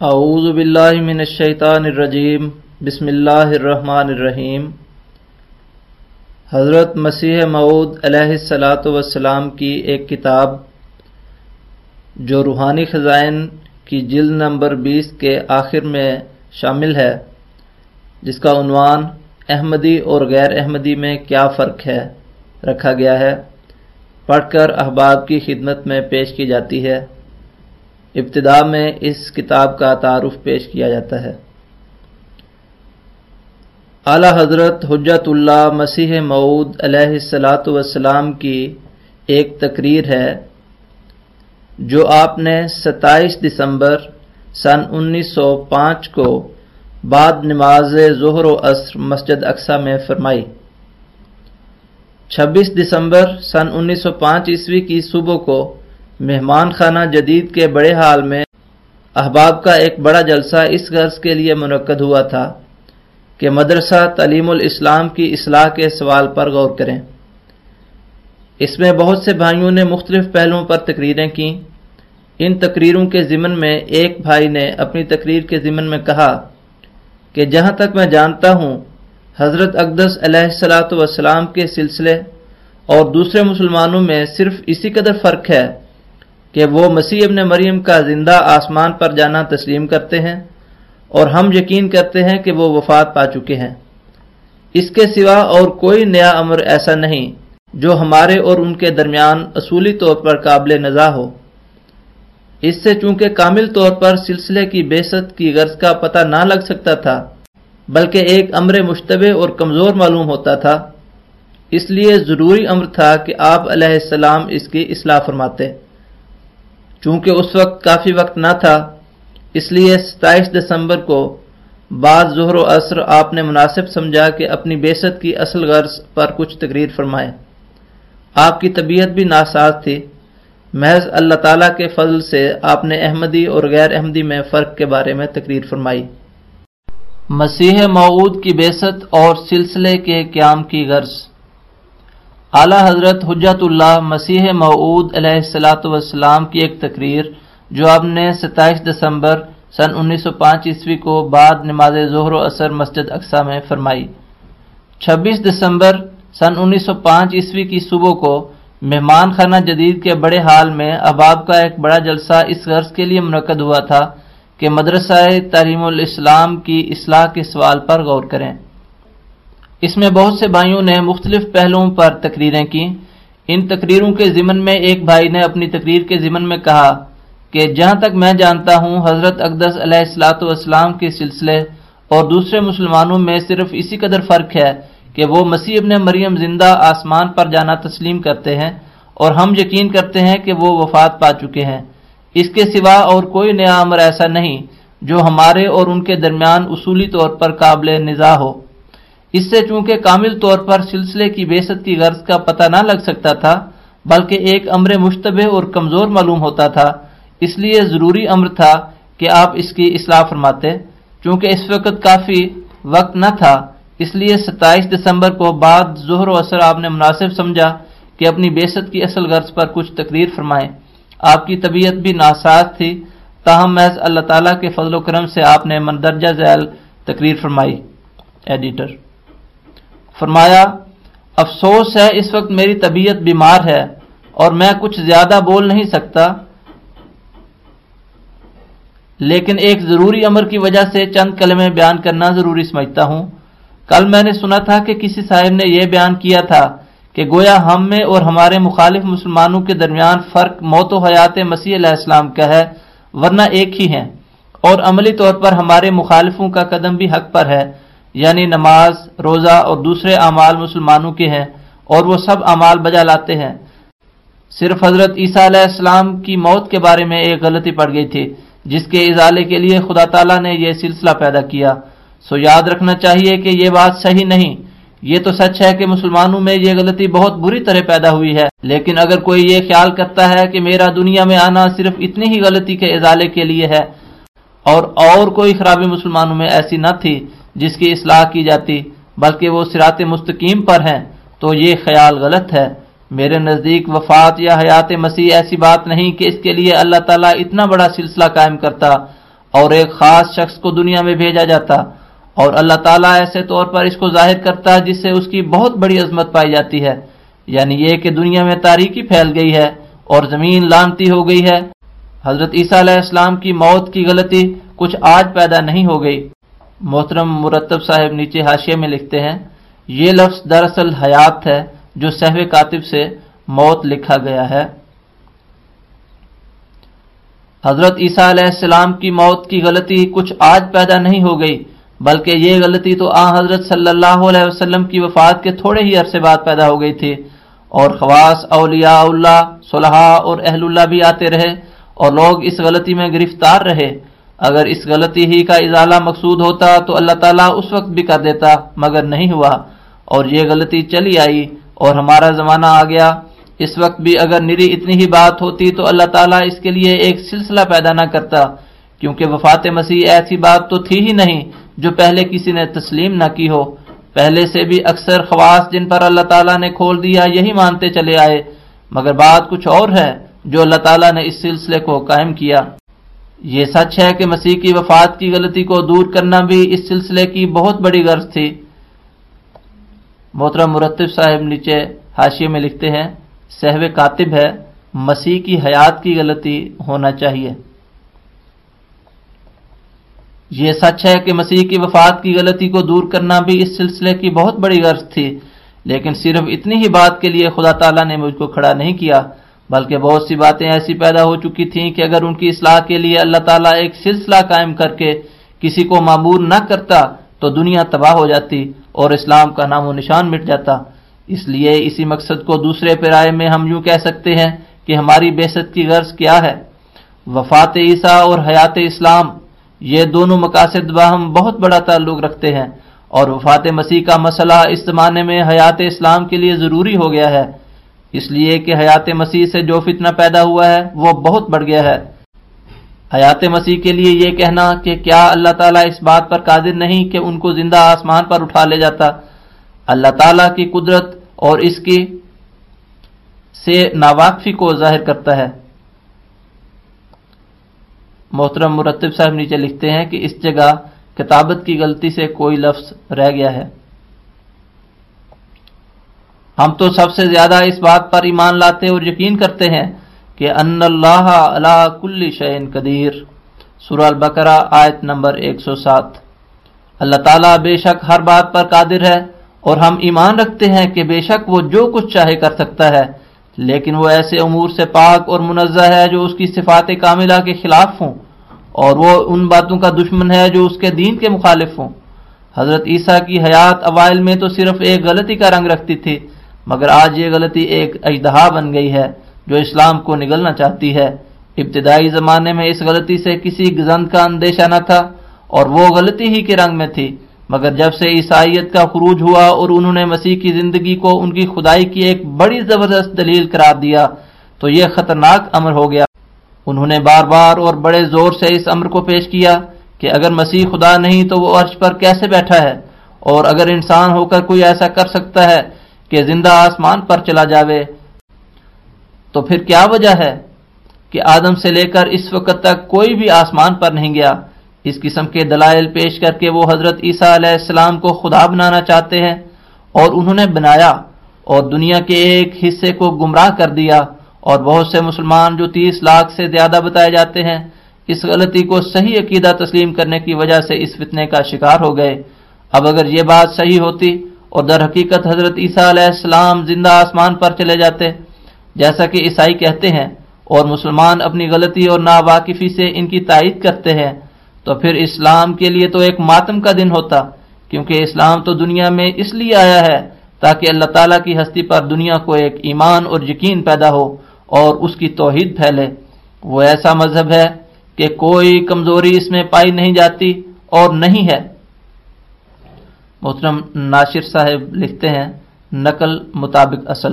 اعوذ باللہ من الشیطان الرجیم، بسم اللہ الرحمن الرحیم۔ حضرت مسیح معود علیہ السلاۃ والسلام کی ایک کتاب، جو روحانی خزائن کی جلد نمبر بیس کے آخر میں شامل ہے، جس کا عنوان احمدی اور غیر احمدی میں کیا فرق ہے، رکھا گیا ہے۔ پڑھ کر احباب کی خدمت میں پیش کی جاتی ہے۔ ابتدا میں اس کتاب کا تعارف پیش کیا جاتا ہے۔ اعلی حضرت حجت اللہ مسیح معود علیہ السلاۃ والسلام کی ایک تقریر ہے، جو آپ نے ستائیس دسمبر سن انیس سو پانچ کو بعد نماز ظہر و عصر مسجد اقسا میں فرمائی۔ چھبیس دسمبر سن انیس سو پانچ عیسوی کی صبح کو مہمان خانہ جدید کے بڑے حال میں احباب کا ایک بڑا جلسہ اس غرض کے لیے منعقد ہوا تھا کہ مدرسہ تعلیم الاسلام کی اصلاح کے سوال پر غور کریں۔ اس میں بہت سے بھائیوں نے مختلف پہلوؤں پر تقریریں کیں۔ ان تقریروں کے ضمن میں ایک بھائی نے اپنی تقریر کے ضمن میں کہا کہ جہاں تک میں جانتا ہوں، حضرت اقدس علیہ السلاۃ والسلام کے سلسلے اور دوسرے مسلمانوں میں صرف اسی قدر فرق ہے کہ وہ مسیح ابن مریم کا زندہ آسمان پر جانا تسلیم کرتے ہیں اور ہم یقین کرتے ہیں کہ وہ وفات پا چکے ہیں۔ اس کے سوا اور کوئی نیا امر ایسا نہیں جو ہمارے اور ان کے درمیان اصولی طور پر قابل نظا ہو۔ اس سے چونکہ کامل طور پر سلسلے کی بیست کی غرض کا پتہ نہ لگ سکتا تھا، بلکہ ایک امر مشتبہ اور کمزور معلوم ہوتا تھا۔ اس لیے ضروری امر تھا کہ آپ علیہ السلام اس کی اصلاح فرماتے۔ چونکہ اس وقت کافی وقت نہ تھا، اس لیے ستائیس دسمبر کو بعد ظہر و عصر آپ نے مناسب سمجھا کہ اپنی بیست کی اصل غرض پر کچھ تقریر فرمائے آپ کی طبیعت بھی ناساز تھی۔ محض اللہ تعالیٰ کے فضل سے آپ نے احمدی اور غیر احمدی میں فرق کے بارے میں تقریر فرمائی۔ مسیح معود کی بیست اور سلسلے کے قیام کی غرض۔ اعلی حضرت حجت اللہ مسیح معود علیہ السلاۃ والسلام کی ایک تقریر جو آپ نے ستائیس دسمبر سن انیس سو پانچ عیسوی کو بعد نماز ظہر و اثر مسجد اقسا میں فرمائی۔ چھبیس دسمبر سن انیس سو پانچ عیسوی کی صبح کو مہمان خانہ جدید کے بڑے حال میں احباب کا ایک بڑا جلسہ اس غرض کے لیے منعقد ہوا تھا کہ مدرسہ تعلیم الاسلام کی اصلاح کے سوال پر غور کریں۔ اس میں بہت سے بھائیوں نے مختلف پہلوؤں پر تقریریں کی۔ ان تقریروں کے ضمن میں ایک بھائی نے اپنی تقریر کے ضمن میں کہا کہ جہاں تک میں جانتا ہوں، حضرت اقدس علیہ السلاۃ والسلام کے سلسلے اور دوسرے مسلمانوں میں صرف اسی قدر فرق ہے کہ وہ مسیح ابن مریم زندہ آسمان پر جانا تسلیم کرتے ہیں اور ہم یقین کرتے ہیں کہ وہ وفات پا چکے ہیں۔ اس کے سوا اور کوئی نیا امر ایسا نہیں جو ہمارے اور ان کے درمیان اصولی طور پر قابل نظا ہو۔ اس سے چونکہ کامل طور پر سلسلے کی بیست کی غرض کا پتہ نہ لگ سکتا تھا، بلکہ ایک امر مشتبہ اور کمزور معلوم ہوتا تھا، اس لیے ضروری امر تھا کہ آپ اس کی اصلاح فرماتے۔ چونکہ اس وقت کافی وقت نہ تھا، اس لیے ستائیس دسمبر کو بعد ظہر و اثر آپ نے مناسب سمجھا کہ اپنی بیست کی اصل غرض پر کچھ تقریر فرمائیں۔ آپ کی طبیعت بھی ناساز تھی، تاہم محض اللہ تعالیٰ کے فضل و کرم سے آپ نے مندرجہ ذیل تقریر فرمائی۔ ایڈیٹر فرمایا، افسوس ہے، اس وقت میری طبیعت بیمار ہے اور میں کچھ زیادہ بول نہیں سکتا۔ لیکن ایک ضروری امر کی وجہ سے چند کلمے بیان کرنا ضروری سمجھتا ہوں۔ کل میں نے سنا تھا کہ کسی صاحب نے یہ بیان کیا تھا کہ گویا ہم میں اور ہمارے مخالف مسلمانوں کے درمیان فرق موت و حیات مسیح علیہ السلام کا ہے، ورنہ ایک ہی ہیں۔ اور عملی طور پر ہمارے مخالفوں کا قدم بھی حق پر ہے۔ یعنی نماز، روزہ اور دوسرے اعمال مسلمانوں کے ہیں اور وہ سب اعمال بجا لاتے ہیں۔ صرف حضرت عیسیٰ علیہ السلام کی موت کے بارے میں ایک غلطی پڑ گئی تھی، جس کے ازالے کے لیے خدا تعالیٰ نے یہ سلسلہ پیدا کیا۔ سو یاد رکھنا چاہیے کہ یہ بات صحیح نہیں۔ یہ تو سچ ہے کہ مسلمانوں میں یہ غلطی بہت بری طرح پیدا ہوئی ہے۔ لیکن اگر کوئی یہ خیال کرتا ہے کہ میرا دنیا میں آنا صرف اتنی ہی غلطی کے ازالے کے لیے ہے اور اور کوئی خرابی مسلمانوں میں ایسی نہ تھی جس کی اصلاح کی جاتی، بلکہ وہ سرات مستقیم پر ہیں، تو یہ خیال غلط ہے۔ میرے نزدیک وفات یا حیات مسیح ایسی بات نہیں کہ اس کے لیے اللہ تعالیٰ اتنا بڑا سلسلہ قائم کرتا اور ایک خاص شخص کو دنیا میں بھیجا جاتا اور اللہ تعالیٰ ایسے طور پر اس کو ظاہر کرتا ہے جس سے اس کی بہت بڑی عظمت پائی جاتی ہے۔ یعنی یہ کہ دنیا میں تاریخی پھیل گئی ہے اور زمین لانتی ہو گئی ہے۔ حضرت عیسیٰ علیہ السلام کی موت کی غلطی کچھ آج پیدا نہیں ہو گئی۔ محترم مرتب صاحب نیچے حاشیے میں لکھتے ہیں، یہ لفظ دراصل حیات ہے جو سہو کاتب سے موت لکھا گیا ہے۔ حضرت عیسیٰ علیہ السلام کی موت کی غلطی کچھ آج پیدا نہیں ہو گئی، بلکہ یہ غلطی تو آ حضرت صلی اللہ علیہ وسلم کی وفات کے تھوڑے ہی عرصے بعد پیدا ہو گئی تھی۔ اور خواص اولیاء اللہ، صلحاء اور اہل اللہ بھی آتے رہے، اور لوگ اس غلطی میں گرفتار رہے۔ اگر اس غلطی ہی کا ازالہ مقصود ہوتا تو اللہ تعالیٰ اس وقت بھی کر دیتا، مگر نہیں ہوا۔ اور یہ غلطی چلی آئی اور ہمارا زمانہ آ گیا۔ اس وقت بھی اگر نری اتنی ہی بات ہوتی تو اللہ تعالیٰ اس کے لیے ایک سلسلہ پیدا نہ کرتا، کیونکہ وفات مسیح ایسی بات تو تھی ہی نہیں جو پہلے کسی نے تسلیم نہ کی ہو۔ پہلے سے بھی اکثر خواص جن پر اللہ تعالیٰ نے کھول دیا یہی مانتے چلے آئے۔ مگر بات کچھ اور ہے جو اللہ تعالیٰ نے اس سلسلے کو قائم کیا۔ یہ سچ ہے کہ مسیح کی وفات کی غلطی کو دور کرنا بھی اس سلسلے کی بہت بڑی غرض تھی۔ محترم مرتب صاحب نیچے حاشیے میں لکھتے ہیں سہو کاتب ہے، مسیح کی حیات کی غلطی ہونا چاہیے۔ یہ سچ ہے کہ مسیح کی وفات کی غلطی کو دور کرنا بھی اس سلسلے کی بہت بڑی غرض تھی، لیکن صرف اتنی ہی بات کے لیے خدا تعالیٰ نے مجھ کو کھڑا نہیں کیا۔ بلکہ بہت سی باتیں ایسی پیدا ہو چکی تھیں کہ اگر ان کی اصلاح کے لیے اللہ تعالیٰ ایک سلسلہ قائم کر کے کسی کو معمور نہ کرتا تو دنیا تباہ ہو جاتی اور اسلام کا نام و نشان مٹ جاتا۔ اس لیے اسی مقصد کو دوسرے پیرائے میں ہم یوں کہہ سکتے ہیں کہ ہماری بےست کی غرض کیا ہے۔ وفات عیسیٰ اور حیات اسلام، یہ دونوں مقاصد باہم بہت بڑا تعلق رکھتے ہیں اور وفات مسیح کا مسئلہ اس زمانے میں حیات اسلام کے لیے ضروری ہو گیا ہے۔ اس لیے کہ حیات مسیح سے جو فتنہ پیدا ہوا ہے، وہ بہت بڑھ گیا ہے۔ حیات مسیح کے لیے یہ کہنا کہ کیا اللہ تعالیٰ اس بات پر قادر نہیں کہ ان کو زندہ آسمان پر اٹھا لے جاتا؟ اللہ تعالیٰ کی قدرت اور اس کی سے ناواقفی کو ظاہر کرتا ہے۔ محترم مرتب صاحب نیچے لکھتے ہیں کہ اس جگہ کتابت کی غلطی سے کوئی لفظ رہ گیا ہے۔ ہم تو سب سے زیادہ اس بات پر ایمان لاتے اور یقین کرتے ہیں کہ ان اللہ اللہ کل شعین قدیر۔ سورہ البقرہ آیت نمبر ایک سو سات۔ اللہ تعالیٰ بے شک ہر بات پر قادر ہے اور ہم ایمان رکھتے ہیں کہ بے شک وہ جو کچھ چاہے کر سکتا ہے۔ لیکن وہ ایسے امور سے پاک اور منزہ ہے جو اس کی صفات کاملہ کے خلاف ہوں اور وہ ان باتوں کا دشمن ہے جو اس کے دین کے مخالف ہوں۔ حضرت عیسیٰ کی حیات اوائل میں تو صرف ایک غلطی کا رنگ رکھتی تھی۔ مگر آج یہ غلطی ایک اجدہا بن گئی ہے جو اسلام کو نگلنا چاہتی ہے۔ ابتدائی زمانے میں اس غلطی سے کسی گزند کا اندیشہ نہ تھا اور وہ غلطی ہی کے رنگ میں تھی۔ مگر جب سے عیسائیت کا خروج ہوا اور انہوں نے مسیح کی زندگی کو ان کی خدائی کی ایک بڑی زبردست دلیل قرار دیا، تو یہ خطرناک امر ہو گیا۔ انہوں نے بار بار اور بڑے زور سے اس امر کو پیش کیا کہ اگر مسیح خدا نہیں تو وہ عرش پر کیسے بیٹھا ہے؟ اور اگر انسان ہو کر کوئی ایسا کر سکتا ہے کہ زندہ آسمان پر چلا جاوے۔ تو پھر کیا وجہ ہے کہ آدم سے لے کر اس وقت تک کوئی بھی آسمان پر نہیں گیا؟ اس قسم کے دلائل پیش کر کے وہ حضرت عیسیٰ علیہ السلام کو خدا بنانا چاہتے ہیں اور انہوں نے بنایا اور دنیا کے ایک حصے کو گمراہ کر دیا۔ اور بہت سے مسلمان جو تیس لاکھ سے زیادہ بتائے جاتے ہیں، اس غلطی کو صحیح عقیدہ تسلیم کرنے کی وجہ سے اس فتنے کا شکار ہو گئے۔ اب اگر یہ بات صحیح ہوتی اور در حقیقت حضرت عیسیٰ علیہ السلام زندہ آسمان پر چلے جاتے، جیسا کہ عیسائی کہتے ہیں، اور مسلمان اپنی غلطی اور ناواقفی سے ان کی تائید کرتے ہیں۔ تو پھر اسلام کے لیے تو ایک ماتم کا دن ہوتا، کیونکہ اسلام تو دنیا میں اس لیے آیا ہے تاکہ اللہ تعالیٰ کی ہستی پر دنیا کو ایک ایمان اور یقین پیدا ہو اور اس کی توحید پھیلے۔ وہ ایسا مذہب ہے کہ کوئی کمزوری اس میں پائی نہیں جاتی اور نہیں ہے۔ محترم ناشر صاحب لکھتے ہیں، نقل مطابق اصل۔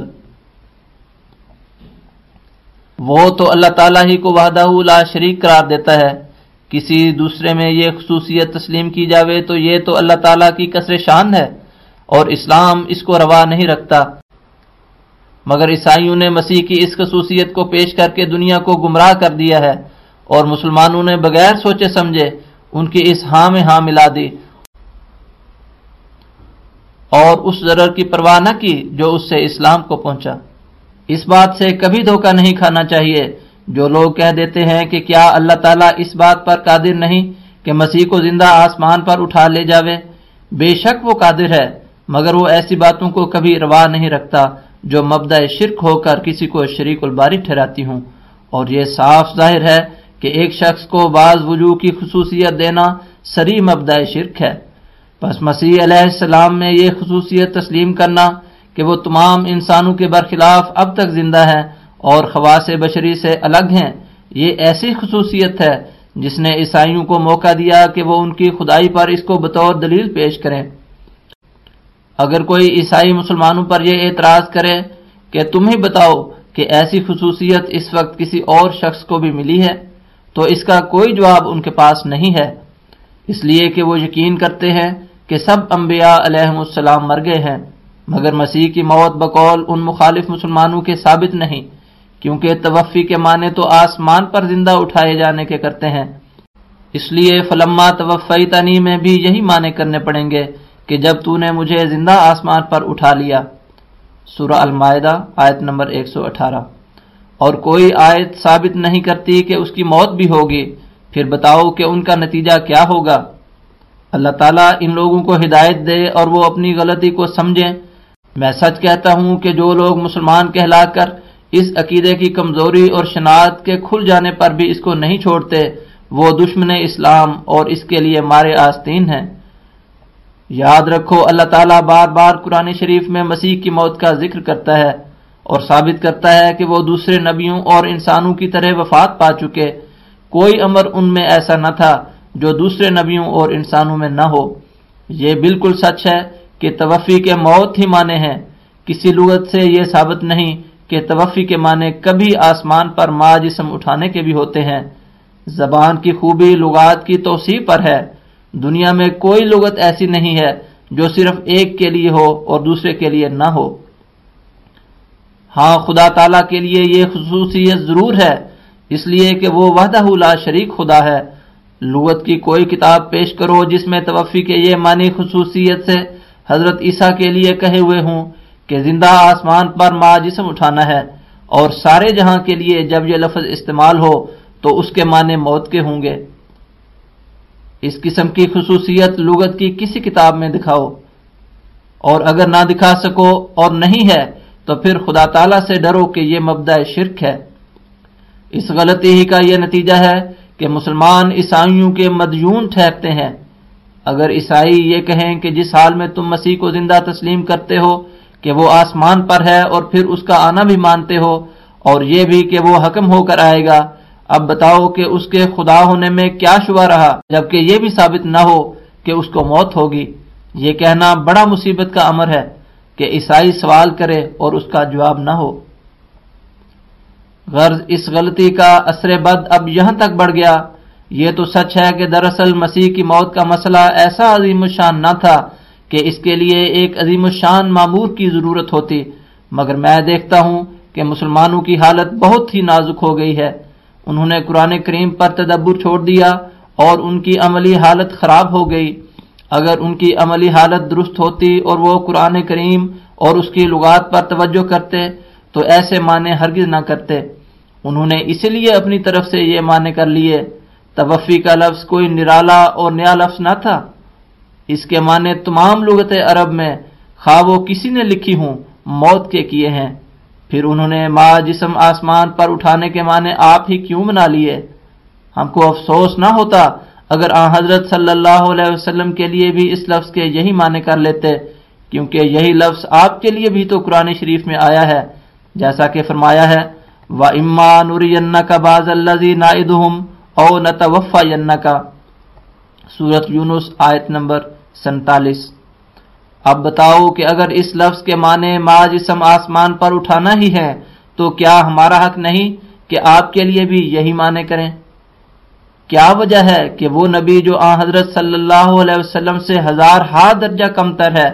وہ تو اللہ تعالیٰ ہی کو وحدہ لا شریک قرار دیتا ہے۔ کسی دوسرے میں یہ خصوصیت تسلیم کی جاوے تو یہ تو اللہ تعالیٰ کی کثر شان ہے اور اسلام اس کو روا نہیں رکھتا۔ مگر عیسائیوں نے مسیح کی اس خصوصیت کو پیش کر کے دنیا کو گمراہ کر دیا ہے اور مسلمانوں نے بغیر سوچے سمجھے ان کی اس ہاں میں ہاں ملا دی۔ اور اس ضرر کی پرواہ نہ کی جو اس سے اسلام کو پہنچا۔ اس بات سے کبھی دھوکہ نہیں کھانا چاہیے۔ جو لوگ کہہ دیتے ہیں کہ کیا اللہ تعالیٰ اس بات پر قادر نہیں کہ مسیح کو زندہ آسمان پر اٹھا لے جاوے؟ بے شک وہ قادر ہے، مگر وہ ایسی باتوں کو کبھی روا نہیں رکھتا جو مبدع شرک ہو کر کسی کو شریک الباری ٹھہراتی ہوں۔ اور یہ صاف ظاہر ہے کہ ایک شخص کو بعض وجوہ کی خصوصیت دینا سری مبدع شرک ہے۔ بس مسیح علیہ السلام میں یہ خصوصیت تسلیم کرنا کہ وہ تمام انسانوں کے برخلاف اب تک زندہ ہے اور خواص بشری سے الگ ہیں، یہ ایسی خصوصیت ہے جس نے عیسائیوں کو موقع دیا کہ وہ ان کی خدائی پر اس کو بطور دلیل پیش کریں۔ اگر کوئی عیسائی مسلمانوں پر یہ اعتراض کرے کہ تم ہی بتاؤ کہ ایسی خصوصیت اس وقت کسی اور شخص کو بھی ملی ہے، تو اس کا کوئی جواب ان کے پاس نہیں ہے۔ اس لیے کہ وہ یقین کرتے ہیں کہ سب انبیاء علیہ السلام مر گئے ہیں۔ مگر مسیح کی موت بقول ان مخالف مسلمانوں کے ثابت نہیں، کیونکہ توفی کے معنی تو آسمان پر زندہ اٹھائے جانے کے کرتے ہیں۔ اس لیے فلما توفی تنی میں بھی یہی معنی کرنے پڑیں گے کہ جب تو نے مجھے زندہ آسمان پر اٹھا لیا۔ سورہ المائدہ، آیت نمبر 118 اور کوئی آیت ثابت نہیں کرتی کہ اس کی موت بھی ہوگی۔ پھر بتاؤ کہ ان کا نتیجہ کیا ہوگا؟ اللہ تعالیٰ ان لوگوں کو ہدایت دے اور وہ اپنی غلطی کو سمجھیں۔ میں سچ کہتا ہوں کہ جو لوگ مسلمان کہلا کر اس عقیدے کی کمزوری اور شناخت کے کھل جانے پر بھی اس کو نہیں چھوڑتے، وہ دشمن اسلام اور اس کے لیے مارے آستین ہیں۔ یاد رکھو، اللہ تعالیٰ بار بار قرآن شریف میں مسیح کی موت کا ذکر کرتا ہے اور ثابت کرتا ہے کہ وہ دوسرے نبیوں اور انسانوں کی طرح وفات پا چکے۔ کوئی امر ان میں ایسا نہ تھا جو دوسرے نبیوں اور انسانوں میں نہ ہو۔ یہ بالکل سچ ہے کہ توفی کے موت ہی معنی ہیں۔ کسی لغت سے یہ ثابت نہیں کہ توفی کے معنی کبھی آسمان پر ما جسم اٹھانے کے بھی ہوتے ہیں۔ زبان کی خوبی لغات کی توسیع پر ہے۔ دنیا میں کوئی لغت ایسی نہیں ہے جو صرف ایک کے لیے ہو اور دوسرے کے لیے نہ ہو۔ ہاں خدا تعالی کے لیے یہ خصوصیت ضرور ہے اس لیے کہ وہ وحدہ لا شریک خدا ہے۔ لغت کی کوئی کتاب پیش کرو جس میں توفی کے یہ معنی خصوصیت سے حضرت عیسیٰ کے لیے کہے ہوئے ہوں کہ زندہ آسمان پر ما جسم اٹھانا ہے اور سارے جہاں کے لیے جب یہ لفظ استعمال ہو تو اس کے معنی موت کے ہوں گے۔ اس قسم کی خصوصیت لغت کی کسی کتاب میں دکھاؤ۔ اور اگر نہ دکھا سکو اور نہیں ہے تو پھر خدا تعالی سے ڈرو کہ یہ مبدع شرک ہے۔ اس غلطی ہی کا یہ نتیجہ ہے کہ مسلمان عیسائیوں کے مدیون ٹھہرتے ہیں۔ اگر عیسائی یہ کہیں کہ جس حال میں تم مسیح کو زندہ تسلیم کرتے ہو کہ وہ آسمان پر ہے اور پھر اس کا آنا بھی مانتے ہو اور یہ بھی کہ وہ حکم ہو کر آئے گا، اب بتاؤ کہ اس کے خدا ہونے میں کیا شبہ رہا جبکہ یہ بھی ثابت نہ ہو کہ اس کو موت ہوگی۔ یہ کہنا بڑا مصیبت کا امر ہے کہ عیسائی سوال کرے اور اس کا جواب نہ ہو۔ غرض اس غلطی کا اثر بد اب یہاں تک بڑھ گیا۔ یہ تو سچ ہے کہ دراصل مسیح کی موت کا مسئلہ ایسا عظیم الشان نہ تھا کہ اس کے لیے ایک عظیم الشان معمور کی ضرورت ہوتی۔ مگر میں دیکھتا ہوں کہ مسلمانوں کی حالت بہت ہی نازک ہو گئی ہے۔ انہوں نے قرآن کریم پر تدبر چھوڑ دیا اور ان کی عملی حالت خراب ہو گئی۔ اگر ان کی عملی حالت درست ہوتی اور وہ قرآن کریم اور اس کی لغات پر توجہ کرتے تو ایسے معنی ہرگز نہ کرتے۔ انہوں نے اسی لیے اپنی طرف سے یہ معنی کر لیے، توفی کا لفظ کوئی نرالا اور نیا لفظ نہ تھا۔ اس کے معنی تمام لغت عرب میں خواہ وہ کسی نے لکھی ہوں، موت کے کیے ہیں۔ پھر انہوں نے ما جسم آسمان پر اٹھانے کے معنی آپ ہی کیوں بنا لیے؟ ہم کو افسوس نہ ہوتا اگر آ حضرت صلی اللہ علیہ وسلم کے لیے بھی اس لفظ کے یہی معنی کر لیتے، کیونکہ یہی لفظ آپ کے لیے بھی تو قرآن شریف میں آیا ہے۔ جیسا کہ فرمایا ہے و اما نوری کا باز اللہ او نتوفا کا سورت یونس آیت نمبر سینتالیس اب بتاؤ کہ اگر اس لفظ کے معنی ما جسم آسمان پر اٹھانا ہی ہے، تو کیا ہمارا حق نہیں کہ آپ کے لیے بھی یہی معنی کریں؟ کیا وجہ ہے کہ وہ نبی جو آ حضرت صلی اللہ علیہ وسلم سے ہزار ہاتھ درجہ کم تر ہے،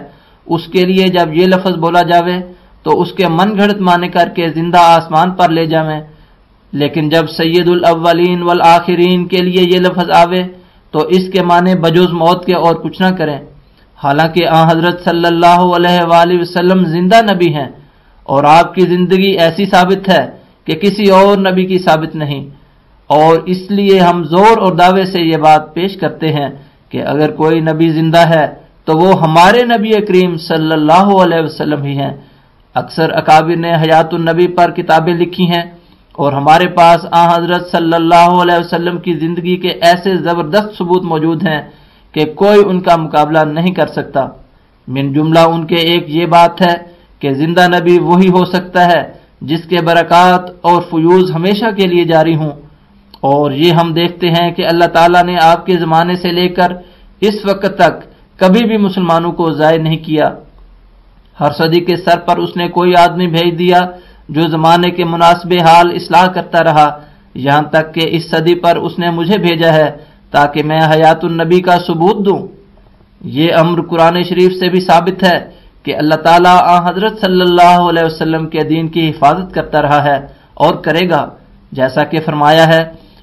اس کے لیے جب یہ لفظ بولا جاوے تو اس کے من گھڑت مانے کر کے زندہ آسمان پر لے جاویں۔ لیکن جب سید الاولین والآخرین کے لیے یہ لفظ آوے، تو اس کے معنی بجوز موت کے اور کچھ نہ کریں۔ حالانکہ آ حضرت صلی اللہ علیہ وآلہ وسلم زندہ نبی ہیں، اور آپ کی زندگی ایسی ثابت ہے کہ کسی اور نبی کی ثابت نہیں۔ اور اس لیے ہم زور اور دعوے سے یہ بات پیش کرتے ہیں کہ اگر کوئی نبی زندہ ہے، تو وہ ہمارے نبی کریم صلی اللہ علیہ وسلم ہی ہیں۔ اکثر اکابر نے حیات النبی پر کتابیں لکھی ہیں اور ہمارے پاس آ حضرت صلی اللہ علیہ وسلم کی زندگی کے ایسے زبردست ثبوت موجود ہیں کہ کوئی ان کا مقابلہ نہیں کر سکتا۔ من جملہ ان کے ایک یہ بات ہے کہ زندہ نبی وہی ہو سکتا ہے جس کے برکات اور فیوز ہمیشہ کے لیے جاری ہوں۔ اور یہ ہم دیکھتے ہیں کہ اللہ تعالیٰ نے آپ کے زمانے سے لے کر اس وقت تک کبھی بھی مسلمانوں کو ضائع نہیں کیا۔ ہر صدی کے سر پر اس نے کوئی آدمی بھیج دیا جو زمانے کے مناسب حال اصلاح کرتا رہا۔ یہاں تک کہ اس صدی پر اس نے مجھے بھیجا ہے تاکہ میں حیات النبی کا ثبوت دوں۔ یہ امر قرآن شریف سے بھی ثابت ہے کہ اللہ تعالیٰ آ حضرت صلی اللہ علیہ وسلم کے دین کی حفاظت کرتا رہا ہے اور کرے گا۔ جیسا کہ فرمایا ہے،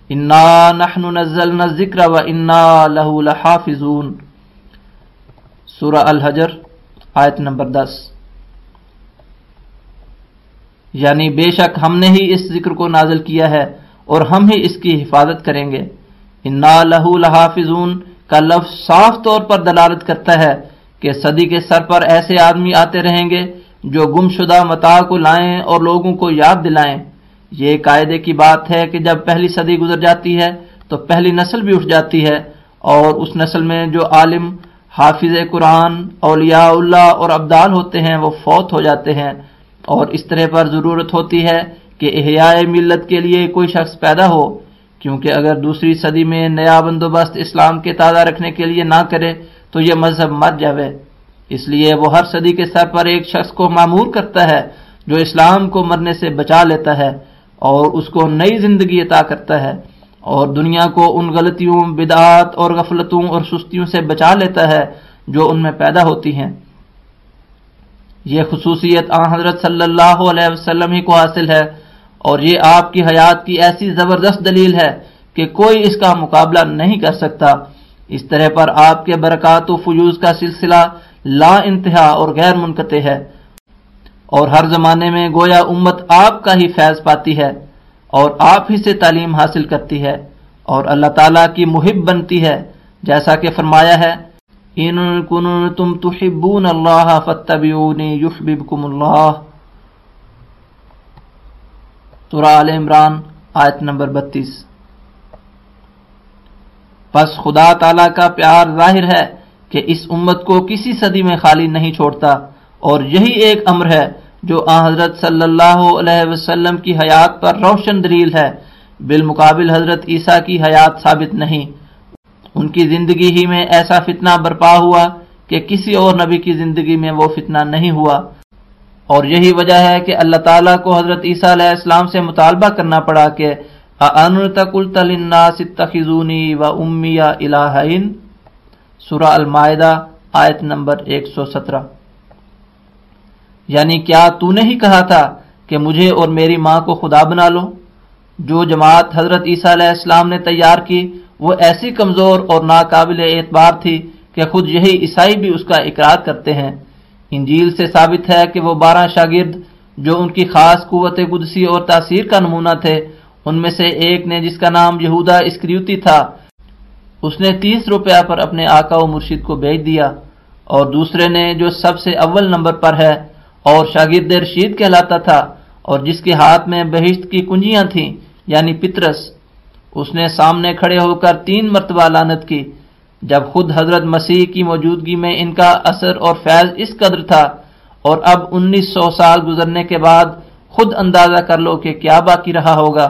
انا نحن نزلنا ذکر و انا لہو لحافظون۔ سورہ الحجر آیت نمبر دس۔ یعنی بے شک ہم نے ہی اس ذکر کو نازل کیا ہے اور ہم ہی اس کی حفاظت کریں گے۔ انا لہو لحافظون۔ کا لفظ صاف طور پر دلالت کرتا ہے کہ صدی کے سر پر ایسے آدمی آتے رہیں گے جو گم شدہ متا کو لائیں اور لوگوں کو یاد دلائیں۔ یہ قاعدے کی بات ہے کہ جب پہلی صدی گزر جاتی ہے تو پہلی نسل بھی اٹھ جاتی ہے اور اس نسل میں جو عالم حافظ قرآن، اولیاء اللہ اور ابدال ہوتے ہیں، وہ فوت ہو جاتے ہیں۔ اور اس طرح پر ضرورت ہوتی ہے کہ احیاء ملت کے لیے کوئی شخص پیدا ہو، کیونکہ اگر دوسری صدی میں نیا بندوبست اسلام کے تازہ رکھنے کے لیے نہ کرے، تو یہ مذہب مت جاوے۔ اس لیے وہ ہر صدی کے سر پر ایک شخص کو معمور کرتا ہے، جو اسلام کو مرنے سے بچا لیتا ہے اور اس کو نئی زندگی عطا کرتا ہے۔ اور دنیا کو ان غلطیوں، بدعات اور غفلتوں اور سستیوں سے بچا لیتا ہے جو ان میں پیدا ہوتی ہیں۔ یہ خصوصیت آن حضرت صلی اللہ علیہ وسلم ہی کو حاصل ہے اور یہ آپ کی حیات کی ایسی زبردست دلیل ہے کہ کوئی اس کا مقابلہ نہیں کر سکتا۔ اس طرح پر آپ کے برکات و فیوز کا سلسلہ لا انتہا اور غیر منقطع ہے اور ہر زمانے میں گویا امت آپ کا ہی فیض پاتی ہے۔ اور آپ ہی سے تعلیم حاصل کرتی ہے اور اللہ تعالیٰ کی محب بنتی ہے، جیسا کہ فرمایا ہے، ان کن تم تحبون اللہ فتبیونی یحببکم اللہ. ترا عمران، آیت نمبر بتیس۔ پس خدا تعالی کا پیار ظاہر ہے کہ اس امت کو کسی صدی میں خالی نہیں چھوڑتا، اور یہی ایک امر ہے جو آ حضرت صلی اللہ علیہ وسلم کی حیات پر روشن دلیل ہے، بالمقابل حضرت عیسیٰ کی حیات ثابت نہیں۔ ان کی زندگی ہی میں ایسا فتنہ برپا ہوا کہ کسی اور نبی کی زندگی میں وہ فتنہ نہیں ہوا۔ اور یہی وجہ ہے کہ اللہ تعالیٰ کو حضرت عیسیٰ علیہ السلام سے مطالبہ کرنا پڑا کہ و امیا الہین سورہ المائدہ، آیت نمبر ایک سو سترہ۔ یعنی کیا تو نے ہی کہا تھا کہ مجھے اور میری ماں کو خدا بنا لو؟ جو جماعت حضرت عیسیٰ علیہ السلام نے تیار کی، وہ ایسی کمزور اور ناقابل اعتبار تھی کہ خود یہی عیسائی بھی اس کا اقرار کرتے ہیں۔ انجیل سے ثابت ہے کہ وہ بارہ شاگرد جو ان کی خاص قوت قدسی اور تاثیر کا نمونہ تھے، ان میں سے ایک نے جس کا نام یہودا اسکریوتی تھا، اس نے تیس روپیہ پر اپنے آقا و مرشید کو بیچ دیا۔ اور دوسرے نے جو سب سے اول نمبر پر ہے اور شاگرد رشید کہلاتا تھا اور جس کے ہاتھ میں بہشت کی کنجیاں تھیں یعنی پترس، اس نے سامنے کھڑے ہو کر تین مرتبہ لانت کی۔ جب خود حضرت مسیح کی موجودگی میں ان کا اثر اور فیض اس قدر تھا، اور اب انیس سو سال گزرنے کے بعد خود اندازہ کر لو کہ کیا باقی رہا ہوگا۔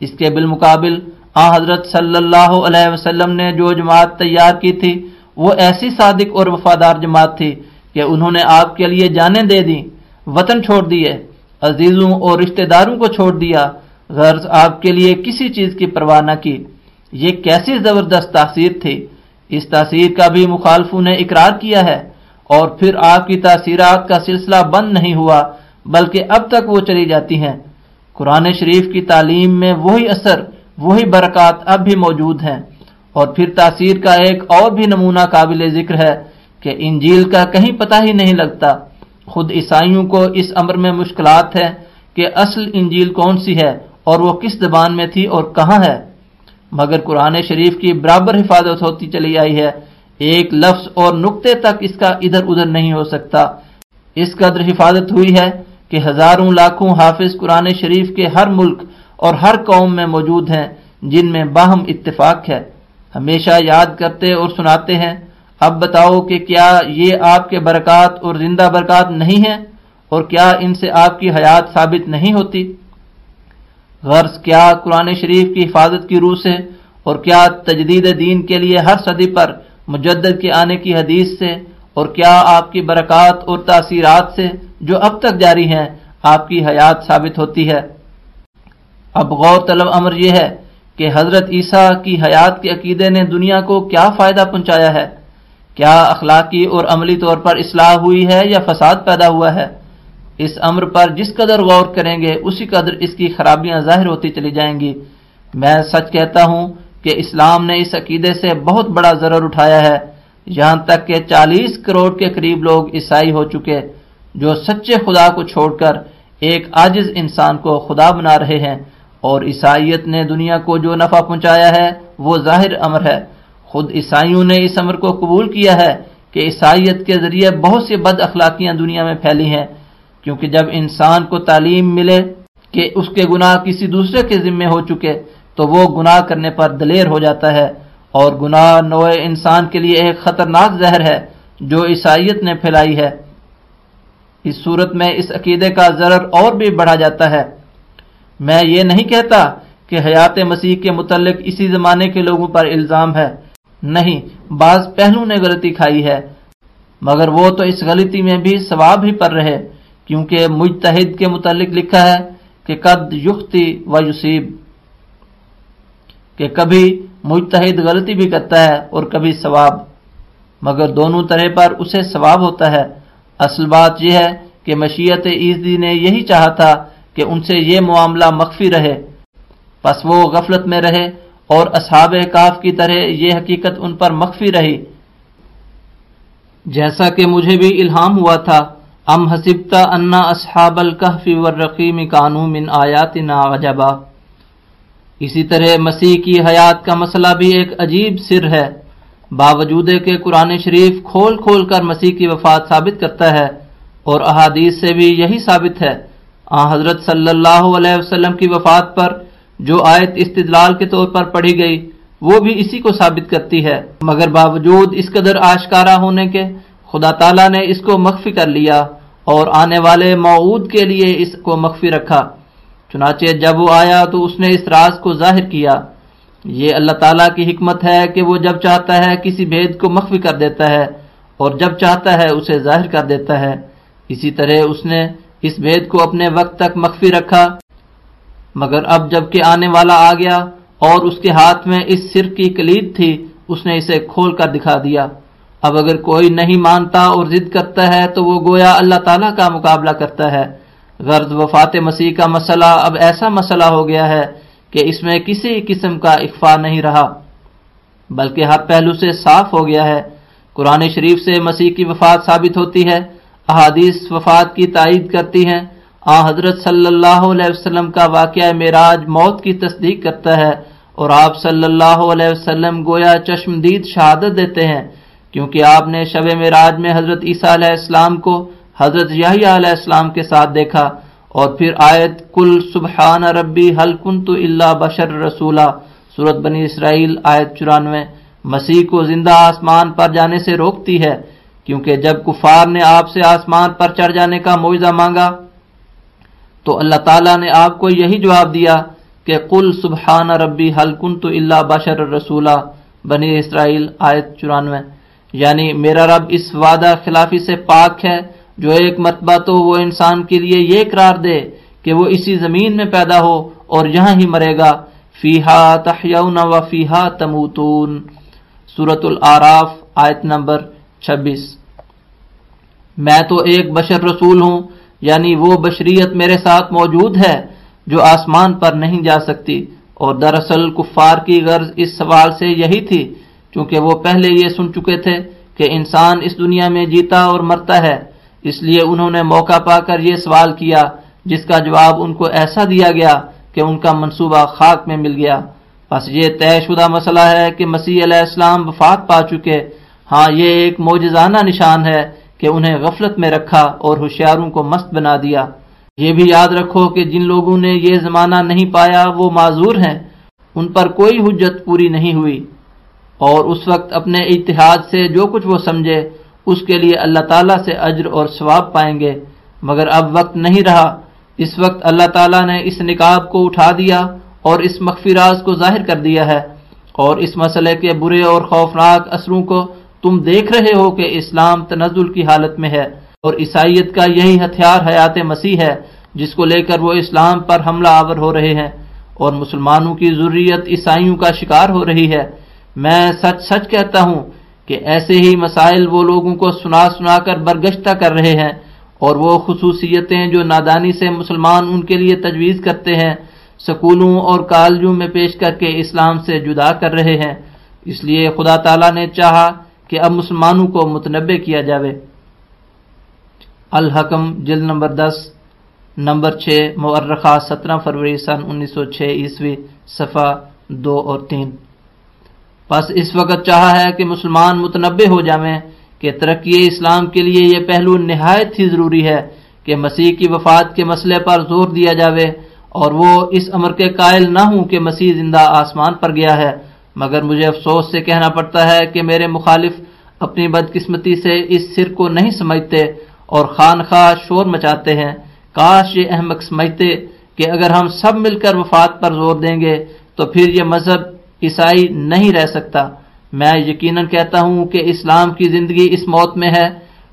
اس کے بالمقابل آ حضرت صلی اللہ علیہ وسلم نے جو جماعت تیار کی تھی، وہ ایسی صادق اور وفادار جماعت تھی کہ انہوں نے آپ کے لیے جانیں دے دی وطن چھوڑ دیے، عزیزوں اور رشتہ داروں کو چھوڑ دیا، غرض آپ کے لیے کسی چیز کی پرواہ نہ کی۔ یہ کیسی زبردست تاثیر تھی۔ اس تاثیر کا بھی مخالفوں نے اقرار کیا ہے۔ اور پھر آپ کی تاثیرات کا سلسلہ بند نہیں ہوا، بلکہ اب تک وہ چلی جاتی ہیں۔ قرآن شریف کی تعلیم میں وہی اثر، وہی برکات اب بھی موجود ہیں۔ اور پھر تاثیر کا ایک اور بھی نمونہ قابل ذکر ہے۔ کہ انجیل کا کہیں پتہ ہی نہیں لگتا۔ خود عیسائیوں کو اس امر میں مشکلات ہے کہ اصل انجیل کون سی ہے اور وہ کس زبان میں تھی اور کہاں ہے۔ مگر قرآن شریف کی برابر حفاظت ہوتی چلی آئی ہے۔ ایک لفظ اور نقطے تک اس کا ادھر ادھر نہیں ہو سکتا۔ اس قدر حفاظت ہوئی ہے کہ ہزاروں لاکھوں حافظ قرآن شریف کے ہر ملک اور ہر قوم میں موجود ہیں، جن میں باہم اتفاق ہے۔ ہمیشہ یاد کرتے اور سناتے ہیں اب بتاؤ کہ کیا یہ آپ کے برکات اور زندہ برکات نہیں ہیں اور کیا ان سے آپ کی حیات ثابت نہیں ہوتی؟ غرض کیا قرآن شریف کی حفاظت کی روح سے اور کیا تجدید دین کے لیے ہر صدی پر مجدد کے آنے کی حدیث سے اور کیا آپ کی برکات اور تاثیرات سے جو اب تک جاری ہیں آپ کی حیات ثابت ہوتی ہے؟ اب غور طلب امر یہ ہے کہ حضرت عیسیٰ کی حیات کے عقیدے نے دنیا کو کیا فائدہ پہنچایا ہے؟ کیا اخلاقی اور عملی طور پر اصلاح ہوئی ہے یا فساد پیدا ہوا ہے؟ اس امر پر جس قدر غور کریں گے، اسی قدر اس کی خرابیاں ظاہر ہوتی چلی جائیں گی۔ میں سچ کہتا ہوں کہ اسلام نے اس عقیدے سے بہت بڑا ضرر اٹھایا ہے۔ یہاں تک کہ چالیس کروڑ کے قریب لوگ عیسائی ہو چکے، جو سچے خدا کو چھوڑ کر ایک عاجز انسان کو خدا بنا رہے ہیں۔ اور عیسائیت نے دنیا کو جو نفع پہنچایا ہے، وہ ظاہر امر ہے۔ خود عیسائیوں نے اس امر کو قبول کیا ہے کہ عیسائیت کے ذریعے بہت سی بد اخلاقیاں دنیا میں پھیلی ہیں، کیونکہ جب انسان کو تعلیم ملے کہ اس کے گناہ کسی دوسرے کے ذمے ہو چکے، تو وہ گناہ کرنے پر دلیر ہو جاتا ہے۔ اور گناہ نوع انسان کے لیے ایک خطرناک زہر ہے جو عیسائیت نے پھیلائی ہے۔ اس صورت میں اس عقیدے کا ضرر اور بھی بڑھا جاتا ہے۔ میں یہ نہیں کہتا کہ حیات مسیح کے متعلق اسی زمانے کے لوگوں پر الزام ہے۔ نہیں، بعض پہلو نے غلطی کھائی ہے۔ مگر وہ تو اس غلطی میں بھی ثواب ہی پر رہے، کیونکہ مجتہد کے متعلق لکھا ہے کہ قد یختی و یوسیب کہ کبھی مجتہد غلطی بھی کرتا ہے اور کبھی ثواب۔ مگر دونوں طرح پر اسے ثواب ہوتا ہے۔ اصل بات یہ ہے کہ مشیت عیزی نے یہی چاہا تھا کہ ان سے یہ معاملہ مخفی رہے۔ پس وہ غفلت میں رہے اور اصحاب کاف کی طرح یہ حقیقت ان پر مخفی رہی۔ جیسا کہ مجھے بھی الہام ہوا تھا، ام حسبتا انا اصحاب القحف والرقیم کانو من آیاتنا عجبا۔ اسی طرح مسیح کی حیات کا مسئلہ بھی ایک عجیب سر ہے۔ باوجود کہ قرآن شریف کھول کھول کر مسیح کی وفات ثابت کرتا ہے، اور احادیث سے بھی یہی ثابت ہے۔ آ حضرت صلی اللہ علیہ وسلم کی وفات پر جو آیت استدلال کے طور پر پڑھی گئی، وہ بھی اسی کو ثابت کرتی ہے۔ مگر باوجود اس قدر آشکارا ہونے کے، خدا تعالیٰ نے اس کو مخفی کر لیا اور آنے والے معود کے لیے اس کو مخفی رکھا۔ چنانچہ جب وہ آیا تو اس نے اس راز کو ظاہر کیا۔ یہ اللہ تعالیٰ کی حکمت ہے کہ وہ جب چاہتا ہے کسی بھید کو مخفی کر دیتا ہے اور جب چاہتا ہے اسے ظاہر کر دیتا ہے۔ اسی طرح اس نے اس بھید کو اپنے وقت تک مخفی رکھا۔ مگر اب جبکہ آنے والا آ گیا اور اس کے ہاتھ میں اس سر کی کلید تھی، اس نے اسے کھول کر دکھا دیا۔ اب اگر کوئی نہیں مانتا اور ضد کرتا ہے تو وہ گویا اللہ تعالیٰ کا مقابلہ کرتا ہے۔ غرض وفات مسیح کا مسئلہ اب ایسا مسئلہ ہو گیا ہے کہ اس میں کسی قسم کا اخفا نہیں رہا، بلکہ ہر پہلو سے صاف ہو گیا ہے۔ قرآن شریف سے مسیح کی وفات ثابت ہوتی ہے، احادیث وفات کی تائید کرتی ہیں۔ آ حضرت صلی اللہ علیہ وسلم کا واقعہ معراج موت کی تصدیق کرتا ہے اور آپ صلی اللہ علیہ وسلم گویا چشمدید شہادت دیتے ہیں کیونکہ آپ نے شب معراج میں حضرت عیسیٰ علیہ السلام کو حضرت یحییٰ علیہ السلام کے ساتھ دیکھا اور پھر آیت کل سبحان ربی حل تو اللہ بشر رسولہ صورت بنی اسرائیل آیت چورانوے مسیح کو زندہ آسمان پر جانے سے روکتی ہے کیونکہ جب کفار نے آپ سے آسمان پر چڑھ جانے کا معاوضہ مانگا تو اللہ تعالیٰ نے آپ کو یہی جواب دیا کہ کل سبحان ربی حل کن تو اللہ بشر رسولہ بنی اسرائیل، آیت چورانوے۔ یعنی میرا رب اس وعدہ خلافی سے پاک ہے، جو ایک مرتبہ تو وہ انسان کے لیے یہ قرار دے کہ وہ اسی زمین میں پیدا ہو اور یہاں ہی مرے گا۔ فیحا تحیون و فیحا تموتون۔ سورت العراف، آیت نمبر چھبیس۔ میں تو ایک بشر رسول ہوں یعنی وہ بشریت میرے ساتھ موجود ہے جو آسمان پر نہیں جا سکتی۔ اور دراصل کفار کی غرض اس سوال سے یہی تھی، چونکہ وہ پہلے یہ سن چکے تھے کہ انسان اس دنیا میں جیتا اور مرتا ہے۔ اس لیے انہوں نے موقع پا کر یہ سوال کیا، جس کا جواب ان کو ایسا دیا گیا کہ ان کا منصوبہ خاک میں مل گیا۔ بس یہ طے شدہ مسئلہ ہے کہ مسیح علیہ السلام وفات پا چکے۔ ہاں یہ ایک موجزانہ نشان ہے کہ انہیں غفلت میں رکھا اور ہوشیاروں کو مست بنا دیا۔ یہ بھی یاد رکھو کہ جن لوگوں نے یہ زمانہ نہیں پایا، وہ معذور ہیں۔ ان پر کوئی حجت پوری نہیں ہوئی۔ اور اس وقت اپنے اتحاد سے جو کچھ وہ سمجھے، اس کے لیے اللہ تعالیٰ سے اجر اور ثواب پائیں گے۔ مگر اب وقت نہیں رہا۔ اس وقت اللہ تعالیٰ نے اس نکاب کو اٹھا دیا اور اس مخفی راز کو ظاہر کر دیا ہے۔ اور اس مسئلے کے برے اور خوفناک اثروں کو تم دیکھ رہے ہو کہ اسلام تنزل کی حالت میں ہے اور عیسائیت کا یہی ہتھیار حیات مسیح ہے، جس کو لے کر وہ اسلام پر حملہ آور ہو رہے ہیں۔ اور مسلمانوں کی ضروریت عیسائیوں کا شکار ہو رہی ہے۔ میں سچ سچ کہتا ہوں کہ ایسے ہی مسائل وہ لوگوں کو سنا سنا کر برگشتہ کر رہے ہیں۔ اور وہ خصوصیتیں جو نادانی سے مسلمان ان کے لیے تجویز کرتے ہیں، سکولوں اور کالجوں میں پیش کر کے اسلام سے جدا کر رہے ہیں۔ اس لیے خدا تعالیٰ نے چاہا کہ اب مسلمانوں کو متنبع کیا جاوے۔ الحکم، جلد نمبر دس۔ نمبر چھ مرخہ سترہ فروری سن انیس سو چھ عیسوی، صفحہ دو اور تین۔ بس اس وقت چاہا ہے کہ مسلمان متنبع ہو جاویں کہ ترقی اسلام کے لیے یہ پہلو نہایت ہی ضروری ہے کہ مسیح کی وفات کے مسئلے پر زور دیا جاوے اور وہ اس امر کے قائل نہ ہوں کہ مسیح زندہ آسمان پر گیا ہے۔ مگر مجھے افسوس سے کہنا پڑتا ہے کہ میرے مخالف اپنی بدقسمتی سے اس سر کو نہیں سمجھتے اور خان خواہ شور مچاتے ہیں۔ کاش یہ احمد سمجھتے کہ اگر ہم سب مل کر وفات پر زور دیں گے تو پھر یہ مذہب عیسائی نہیں رہ سکتا۔ میں یقیناً کہتا ہوں کہ اسلام کی زندگی اس موت میں ہے۔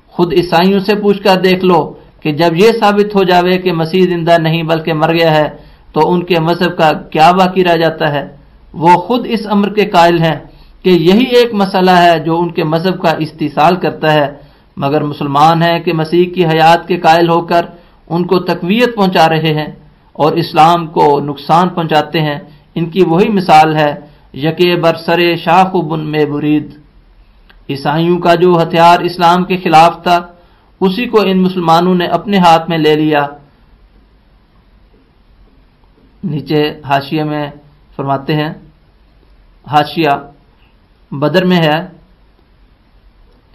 خود عیسائیوں سے پوچھ کر دیکھ لو کہ جب یہ ثابت ہو جاوے کہ مسیح زندہ نہیں بلکہ مر گیا ہے تو ان کے مذہب کا کیا باقی رہ جاتا ہے۔ وہ خود اس امر کے قائل ہیں کہ یہی ایک مسئلہ ہے جو ان کے مذہب کا استحصال کرتا ہے، مگر مسلمان ہیں کہ مسیح کی حیات کے قائل ہو کر ان کو تقویت پہنچا رہے ہیں اور اسلام کو نقصان پہنچاتے ہیں۔ ان کی وہی مثال ہے، یکے برسر شاخ بن میں برید عیسائیوں کا جو ہتھیار اسلام کے خلاف تھا، اسی کو ان مسلمانوں نے اپنے ہاتھ میں لے لیا۔ نیچے ہاشیے میں فرماتے ہیں ہاشیہ بدر میں ہے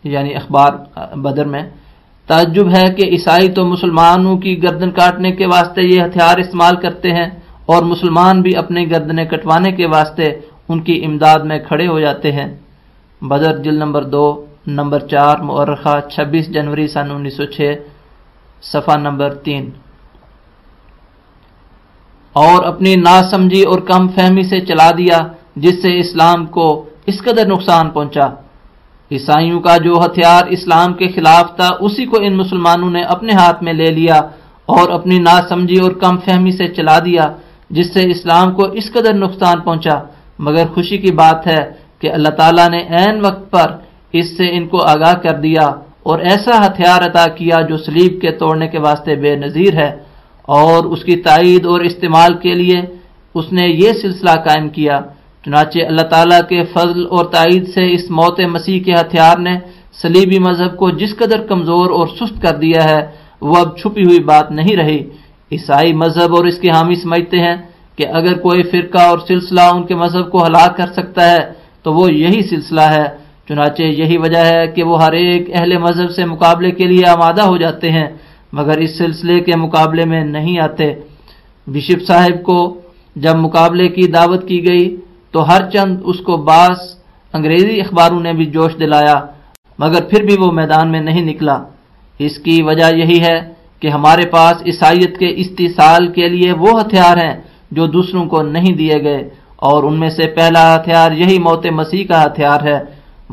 یعنی اخبار بدر میں۔ تعجب ہے کہ عیسائی تو مسلمانوں کی گردن کاٹنے کے واسطے یہ ہتھیار استعمال کرتے ہیں اور مسلمان بھی اپنے گردنیں کٹوانے کے واسطے ان کی امداد میں کھڑے ہو جاتے ہیں۔ بدر جل نمبر دو، نمبر چار، مورخہ، چھبیس جنوری سن انیس سو چھ، صفحہ نمبر تین۔ اور اپنی ناسمجھی اور کم فہمی سے چلا دیا، جس سے اسلام کو اس قدر نقصان پہنچا۔ عیسائیوں کا جو ہتھیار اسلام کے خلاف تھا، اسی کو ان مسلمانوں نے اپنے ہاتھ میں لے لیا اور اپنی ناسمجھی اور کم فہمی سے چلا دیا، جس سے اسلام کو اس قدر نقصان پہنچا۔ مگر خوشی کی بات ہے کہ اللہ تعالیٰ نے عین وقت پر اس سے ان کو آگاہ کر دیا اور ایسا ہتھیار عطا کیا جو سلیب کے توڑنے کے واسطے بے نظیر ہے۔ اور اس کی تائید اور استعمال کے لیے اس نے یہ سلسلہ قائم کیا، چنانچہ اللہ تعالیٰ کے فضل اور تائید سے اس موت مسیح کے ہتھیار نے سلیبی مذہب کو جس قدر کمزور اور سست کر دیا ہے، وہ اب چھپی ہوئی بات نہیں رہی۔ عیسائی مذہب اور اس کے حامی سمجھتے ہیں کہ اگر کوئی فرقہ اور سلسلہ ان کے مذہب کو ہلاک کر سکتا ہے، تو وہ یہی سلسلہ ہے۔ چنانچہ یہی وجہ ہے کہ وہ ہر ایک اہل مذہب سے مقابلے کے لیے آمادہ ہو جاتے ہیں۔ مگر اس سلسلے کے مقابلے میں نہیں آتے۔ بشپ صاحب کو جب مقابلے کی دعوت کی گئی تو ہر چند اس کو بعض انگریزی اخباروں نے بھی جوش دلایا، مگر پھر بھی وہ میدان میں نہیں نکلا۔ اس کی وجہ یہی ہے کہ ہمارے پاس عیسائیت کے استحصال کے لیے وہ ہتھیار ہیں جو دوسروں کو نہیں دیے گئے، اور ان میں سے پہلا ہتھیار یہی موت مسیح کا ہتھیار ہے۔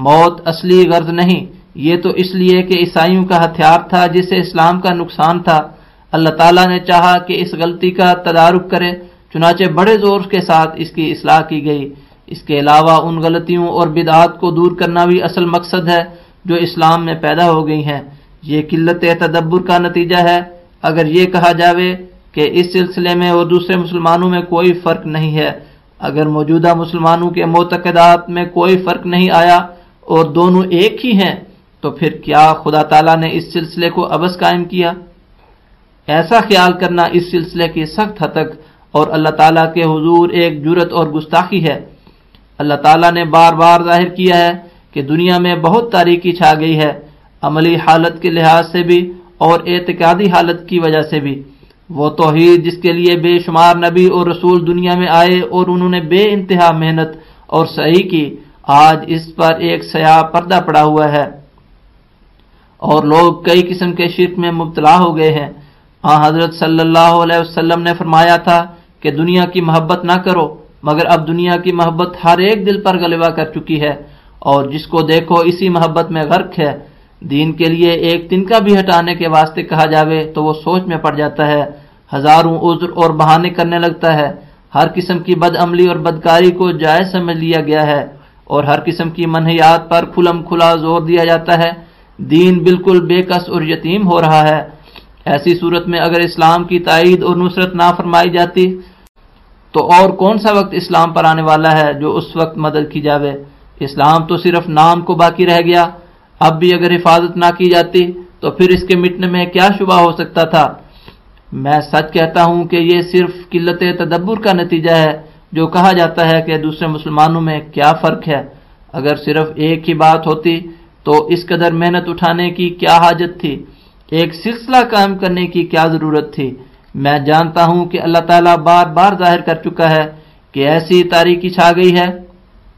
موت اصلی غرض نہیں یہ تو اس لیے کہ عیسائیوں کا ہتھیار تھا جسے اسلام کا نقصان تھا۔ اللہ تعالیٰ نے چاہا کہ اس غلطی کا تدارک کرے، چنانچہ بڑے زور کے ساتھ اس کی اصلاح کی گئی۔ اس کے علاوہ ان غلطیوں اور بدعات کو دور کرنا بھی اصل مقصد ہے جو اسلام میں پیدا ہو گئی ہیں۔ یہ قلت تدبر کا نتیجہ ہے۔ اگر یہ کہا جاوے کہ اس سلسلے میں اور دوسرے مسلمانوں میں کوئی فرق نہیں ہے، اگر موجودہ مسلمانوں کے معتقدات میں کوئی فرق نہیں آیا اور دونوں ایک ہی ہیں تو پھر کیا خدا تعالیٰ نے اس سلسلے کو ابس قائم کیا؟ ایسا خیال کرنا اس سلسلے کی سخت حد تک اور اللہ تعالیٰ کے حضور ایک جرت اور گستاخی ہے۔ اللہ تعالیٰ نے بار بار ظاہر کیا ہے کہ دنیا میں بہت تاریخی چھا گئی ہے، عملی حالت کے لحاظ سے بھی اور اعتقادی حالت کی وجہ سے بھی۔ وہ توحید جس کے لیے بے شمار نبی اور رسول دنیا میں آئے اور انہوں نے بے انتہا محنت اور صحیح کی، آج اس پر ایک سیاہ پردہ پڑا ہوا ہے۔ اور لوگ کئی قسم کے شرک میں مبتلا ہو گئے ہیں۔ ہاں حضرت صلی اللہ علیہ وسلم نے فرمایا تھا کہ دنیا کی محبت نہ کرو، مگر اب دنیا کی محبت ہر ایک دل پر غلبہ کر چکی ہے۔ اور جس کو دیکھو، اسی محبت میں غرق ہے۔ دین کے لیے ایک تنکا بھی ہٹانے کے واسطے کہا جاوے تو وہ سوچ میں پڑ جاتا ہے۔ ہزاروں عذر اور بہانے کرنے لگتا ہے۔ ہر قسم کی بد عملی اور بدکاری کو جائز سمجھ لیا گیا ہے۔ اور ہر قسم کی منحیات پر کھلم کھلا زور دیا جاتا ہے۔ دین بالکل بے کس اور یتیم ہو رہا ہے۔ ایسی صورت میں اگر اسلام کی تائید اور نصرت نہ فرمائی جاتی، تو اور کون سا وقت اسلام پر آنے والا ہے جو اس وقت مدد کی جاوے؟ اسلام تو صرف نام کو باقی رہ گیا۔ اب بھی اگر حفاظت نہ کی جاتی، تو پھر اس کے مٹنے میں کیا شبہ ہو سکتا تھا؟ میں سچ کہتا ہوں کہ یہ صرف قلت تدبر کا نتیجہ ہے، جو کہا جاتا ہے کہ دوسرے مسلمانوں میں کیا فرق ہے۔ اگر صرف ایک ہی بات ہوتی تو اس قدر محنت اٹھانے کی کیا حاجت تھی؟ ایک سلسلہ قائم کرنے کی کیا ضرورت تھی؟ میں جانتا ہوں کہ اللہ تعالیٰ بار بار ظاہر کر چکا ہے کہ ایسی تاریخی چھا گئی ہے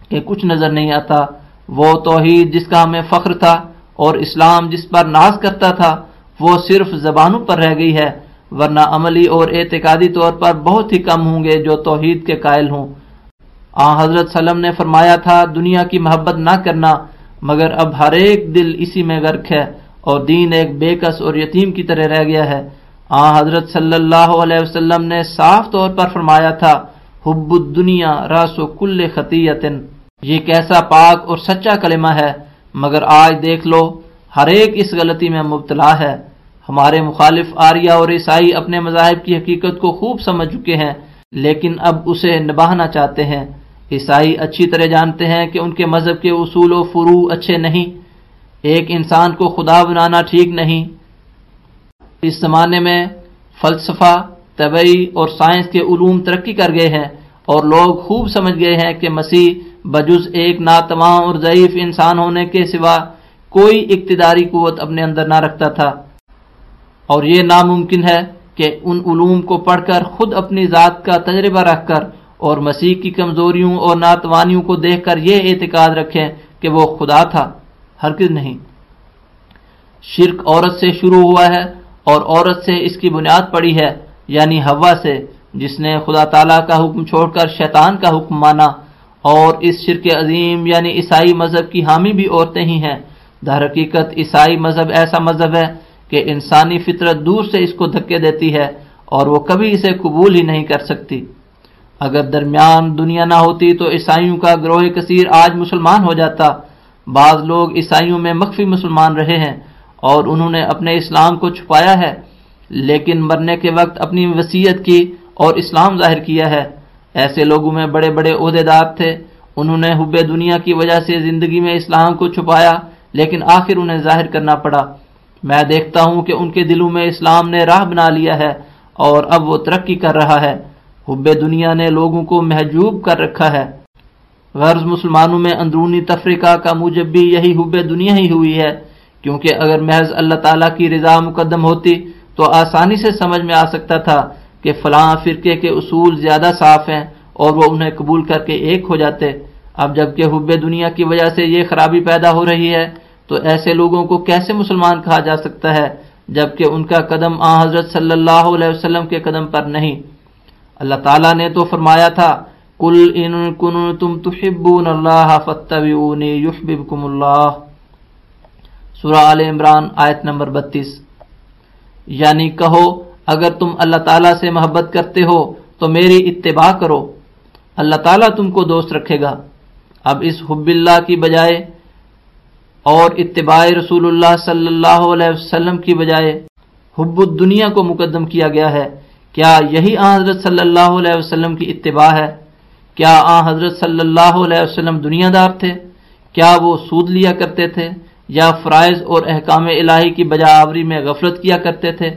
کہ کچھ نظر نہیں آتا۔ وہ توحید جس کا ہمیں فخر تھا اور اسلام جس پر ناز کرتا تھا، وہ صرف زبانوں پر رہ گئی ہے، ورنہ عملی اور اعتقادی طور پر بہت ہی کم ہوں گے جو توحید کے قائل ہوں۔ آ حضرت سلم نے فرمایا تھا، دنیا کی محبت نہ کرنا مگر اب ہر ایک دل اسی میں غرق ہے اور دین ایک بے کس اور یتیم کی طرح رہ گیا ہے۔ آ حضرت صلی اللہ علیہ وسلم نے صاف طور پر فرمایا تھا، حب الدنیا راس و کل خطیتن۔ یہ کیسا پاک اور سچا کلمہ ہے، مگر آج دیکھ لو، ہر ایک اس غلطی میں مبتلا ہے۔ ہمارے مخالف آریہ اور عیسائی اپنے مذاہب کی حقیقت کو خوب سمجھ چکے ہیں، لیکن اب اسے نباہنا چاہتے ہیں۔ عیسائی اچھی طرح جانتے ہیں کہ ان کے مذہب کے اصول و فرو اچھے نہیں، ایک انسان کو خدا بنانا ٹھیک نہیں۔ اس زمانے میں فلسفہ، طبعی اور سائنس کے علوم ترقی کر گئے ہیں اور لوگ خوب سمجھ گئے ہیں کہ مسیح بجز ایک ناتواں اور ضعیف انسان ہونے کے سوا کوئی اقتداری قوت اپنے اندر نہ رکھتا تھا۔ اور یہ ناممکن ہے کہ ان علوم کو پڑھ کر خود اپنی ذات کا تجربہ رکھ کر اور مسیح کی کمزوریوں اور ناتوانیوں کو دیکھ کر یہ اعتقاد رکھیں کہ وہ خدا تھا، ہرگز نہیں۔ شرک عورت سے شروع ہوا ہے اور عورت سے اس کی بنیاد پڑی ہے یعنی ہوا سے، جس نے خدا تعالی کا حکم چھوڑ کر شیطان کا حکم مانا۔ اور اس شرک عظیم یعنی عیسائی مذہب کی حامی بھی عورتیں ہی ہیں۔ در حقیقت عیسائی مذہب ایسا مذہب ہے کہ انسانی فطرت دور سے اس کو دھکے دیتی ہے اور وہ کبھی اسے قبول ہی نہیں کر سکتی۔ اگر درمیان دنیا نہ ہوتی تو عیسائیوں کا گروہ کثیر آج مسلمان ہو جاتا۔ بعض لوگ عیسائیوں میں مخفی مسلمان رہے ہیں اور انہوں نے اپنے اسلام کو چھپایا ہے، لیکن مرنے کے وقت اپنی وسیعت کی اور اسلام ظاہر کیا ہے۔ ایسے لوگوں میں بڑے بڑے عہدے دار تھے۔ انہوں نے حب دنیا کی وجہ سے زندگی میں اسلام کو چھپایا، لیکن آخر انہیں ظاہر کرنا پڑا۔ میں دیکھتا ہوں کہ ان کے دلوں میں اسلام نے راہ بنا لیا ہے اور اب وہ ترقی کر رہا ہے۔ حب دنیا نے لوگوں کو محجوب کر رکھا ہے۔ غرض مسلمانوں میں اندرونی تفریقہ کا موجب بھی یہی حب دنیا ہی ہوئی ہے۔ کیونکہ اگر محض اللہ تعالیٰ کی رضا مقدم ہوتی تو آسانی سے سمجھ میں آ سکتا تھا کہ فلاں فرقے کے اصول زیادہ صاف ہیں اور وہ انہیں قبول کر کے ایک ہو جاتے۔ اب جبکہ حب دنیا کی وجہ سے یہ خرابی پیدا ہو رہی ہے تو ایسے لوگوں کو کیسے مسلمان کہا جا سکتا ہے جبکہ ان کا قدم آ حضرت صلی اللہ علیہ وسلم کے قدم پر نہیں۔ اللہ تعالیٰ نے تو فرمایا تھا کل ان کن تم تحبون اللہ فتح اللہ سورہ عال عمران، آیت نمبر بتیس۔ یعنی کہو، اگر تم اللہ تعالیٰ سے محبت کرتے ہو تو میری اتباع کرو۔ اللہ تعالیٰ تم کو دوست رکھے گا۔ اب اس حب اللہ کی بجائے اور اتباع رسول اللہ صلی اللہ علیہ وسلم کی بجائے حب الدنیا کو مقدم کیا گیا ہے۔ کیا یہی آ حضرت صلی اللہ علیہ وسلم کی اتباع ہے؟ کیا آ حضرت صلی اللہ علیہ وسلم دنیا دار تھے؟ کیا وہ سود لیا کرتے تھے؟ یا فرائض اور احکام الہی کی بجا آوری میں غفلت کیا کرتے تھے؟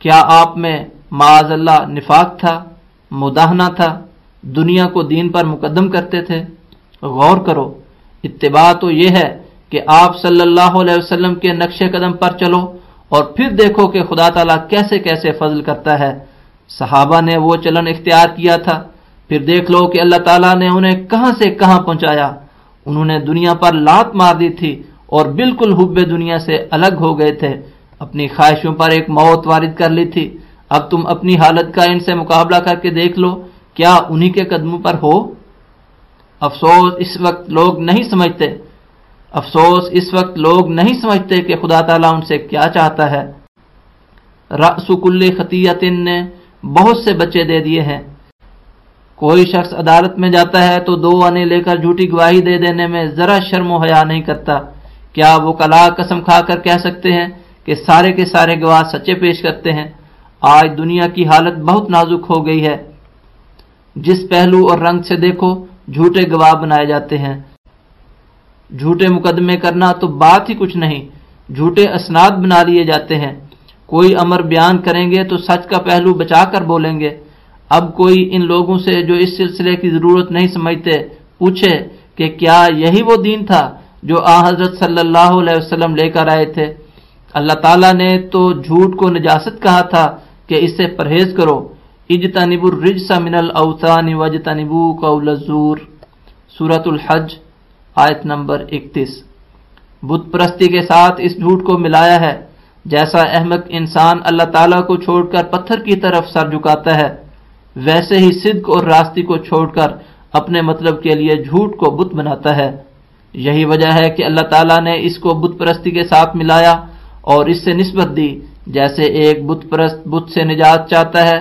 کیا آپ میں معاذ اللہ نفاق تھا مداحنہ تھا، دنیا کو دین پر مقدم کرتے تھے؟ غور کرو، اتباع تو یہ ہے کہ آپ صلی اللہ علیہ وسلم کے نقش قدم پر چلو اور پھر دیکھو کہ خدا تعالیٰ کیسے کیسے فضل کرتا ہے۔ صحابہ نے وہ چلن اختیار کیا تھا۔ پھر دیکھ لو کہ اللہ تعالیٰ نے انہیں کہاں سے کہاں پہنچایا۔ انہوں نے دنیا پر لات مار دی تھی اور بالکل حب دنیا سے الگ ہو گئے تھے۔ اپنی خواہشوں پر ایک موت وارد کر لی تھی۔ اب تم اپنی حالت کا ان سے مقابلہ کر کے دیکھ لو۔ کیا انہی کے قدموں پر ہو؟ افسوس، اس وقت لوگ نہیں سمجھتے۔ افسوس، اس وقت لوگ نہیں سمجھتے کہ خدا تعالیٰ ان سے کیا چاہتا ہے۔ رسول خطیت نے بہت سے بچے دے دیے ہیں۔ کوئی شخص عدالت میں جاتا ہے تو دو آنے لے کر جھوٹی گواہی دے دینے میں ذرا شرم و حیا نہیں کرتا۔ کیا وہ کلا قسم کھا کر کہہ سکتے ہیں کہ سارے کے سارے گواہ سچے پیش کرتے ہیں؟ آج دنیا کی حالت بہت نازک ہو گئی ہے۔ جس پہلو اور رنگ سے دیکھو، جھوٹے گواہ بنائے جاتے ہیں۔ جھوٹے مقدمے کرنا تو بات ہی کچھ نہیں، جھوٹے اسناد بنا لیے جاتے ہیں۔ کوئی امر بیان کریں گے تو سچ کا پہلو بچا کر بولیں گے۔ اب کوئی ان لوگوں سے جو اس سلسلے کی ضرورت نہیں سمجھتے، پوچھے کہ کیا یہی وہ دین تھا جو آ حضرت صلی اللہ علیہ وسلم لے کر آئے تھے؟ اللہ تعالیٰ نے تو جھوٹ کو نجاست کہا تھا کہ اس سے پرہیز کرو۔ اجتنب الرجس من الاوثان وجتنبو قول الزور۔ سورة الحج آیت نمبر اکتیس۔ بت پرستی کے ساتھ اس جھوٹ کو ملایا ہے، جیسا احمد انسان اللہ تعالیٰ کو چھوڑ کر پتھر کی طرف سر جھکاتا ہے، ویسے ہی صدق اور راستی کو چھوڑ کر اپنے مطلب کے لیے جھوٹ کو بت بناتا ہے۔ یہی وجہ ہے کہ اللہ تعالیٰ نے اس کو بت پرستی کے ساتھ ملایا اور اس سے نسبت دی۔ جیسے ایک بت پرست بت سے نجات چاہتا ہے،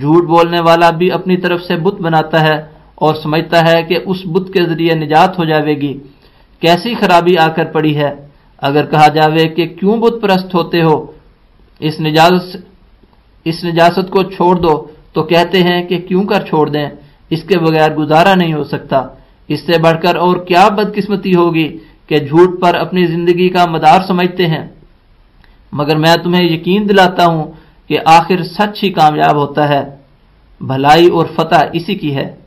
جھوٹ بولنے والا بھی اپنی طرف سے بت بناتا ہے۔ اور سمجھتا ہے کہ اس بت کے ذریعے نجات ہو جاوے گی۔ کیسی خرابی آ کر پڑی ہے؟ اگر کہا جاوے کہ کیوں بت پرست ہوتے ہو؟ اس نجاست اس نجاست کو چھوڑ دو۔ تو کہتے ہیں کہ کیوں کر چھوڑ دیں؟ اس کے بغیر گزارا نہیں ہو سکتا۔ اس سے بڑھ کر اور کیا بدقسمتی ہوگی کہ جھوٹ پر اپنی زندگی کا مدار سمجھتے ہیں۔ مگر میں تمہیں یقین دلاتا ہوں کہ آخر سچ ہی کامیاب ہوتا ہے۔ بھلائی اور فتح اسی کی ہے۔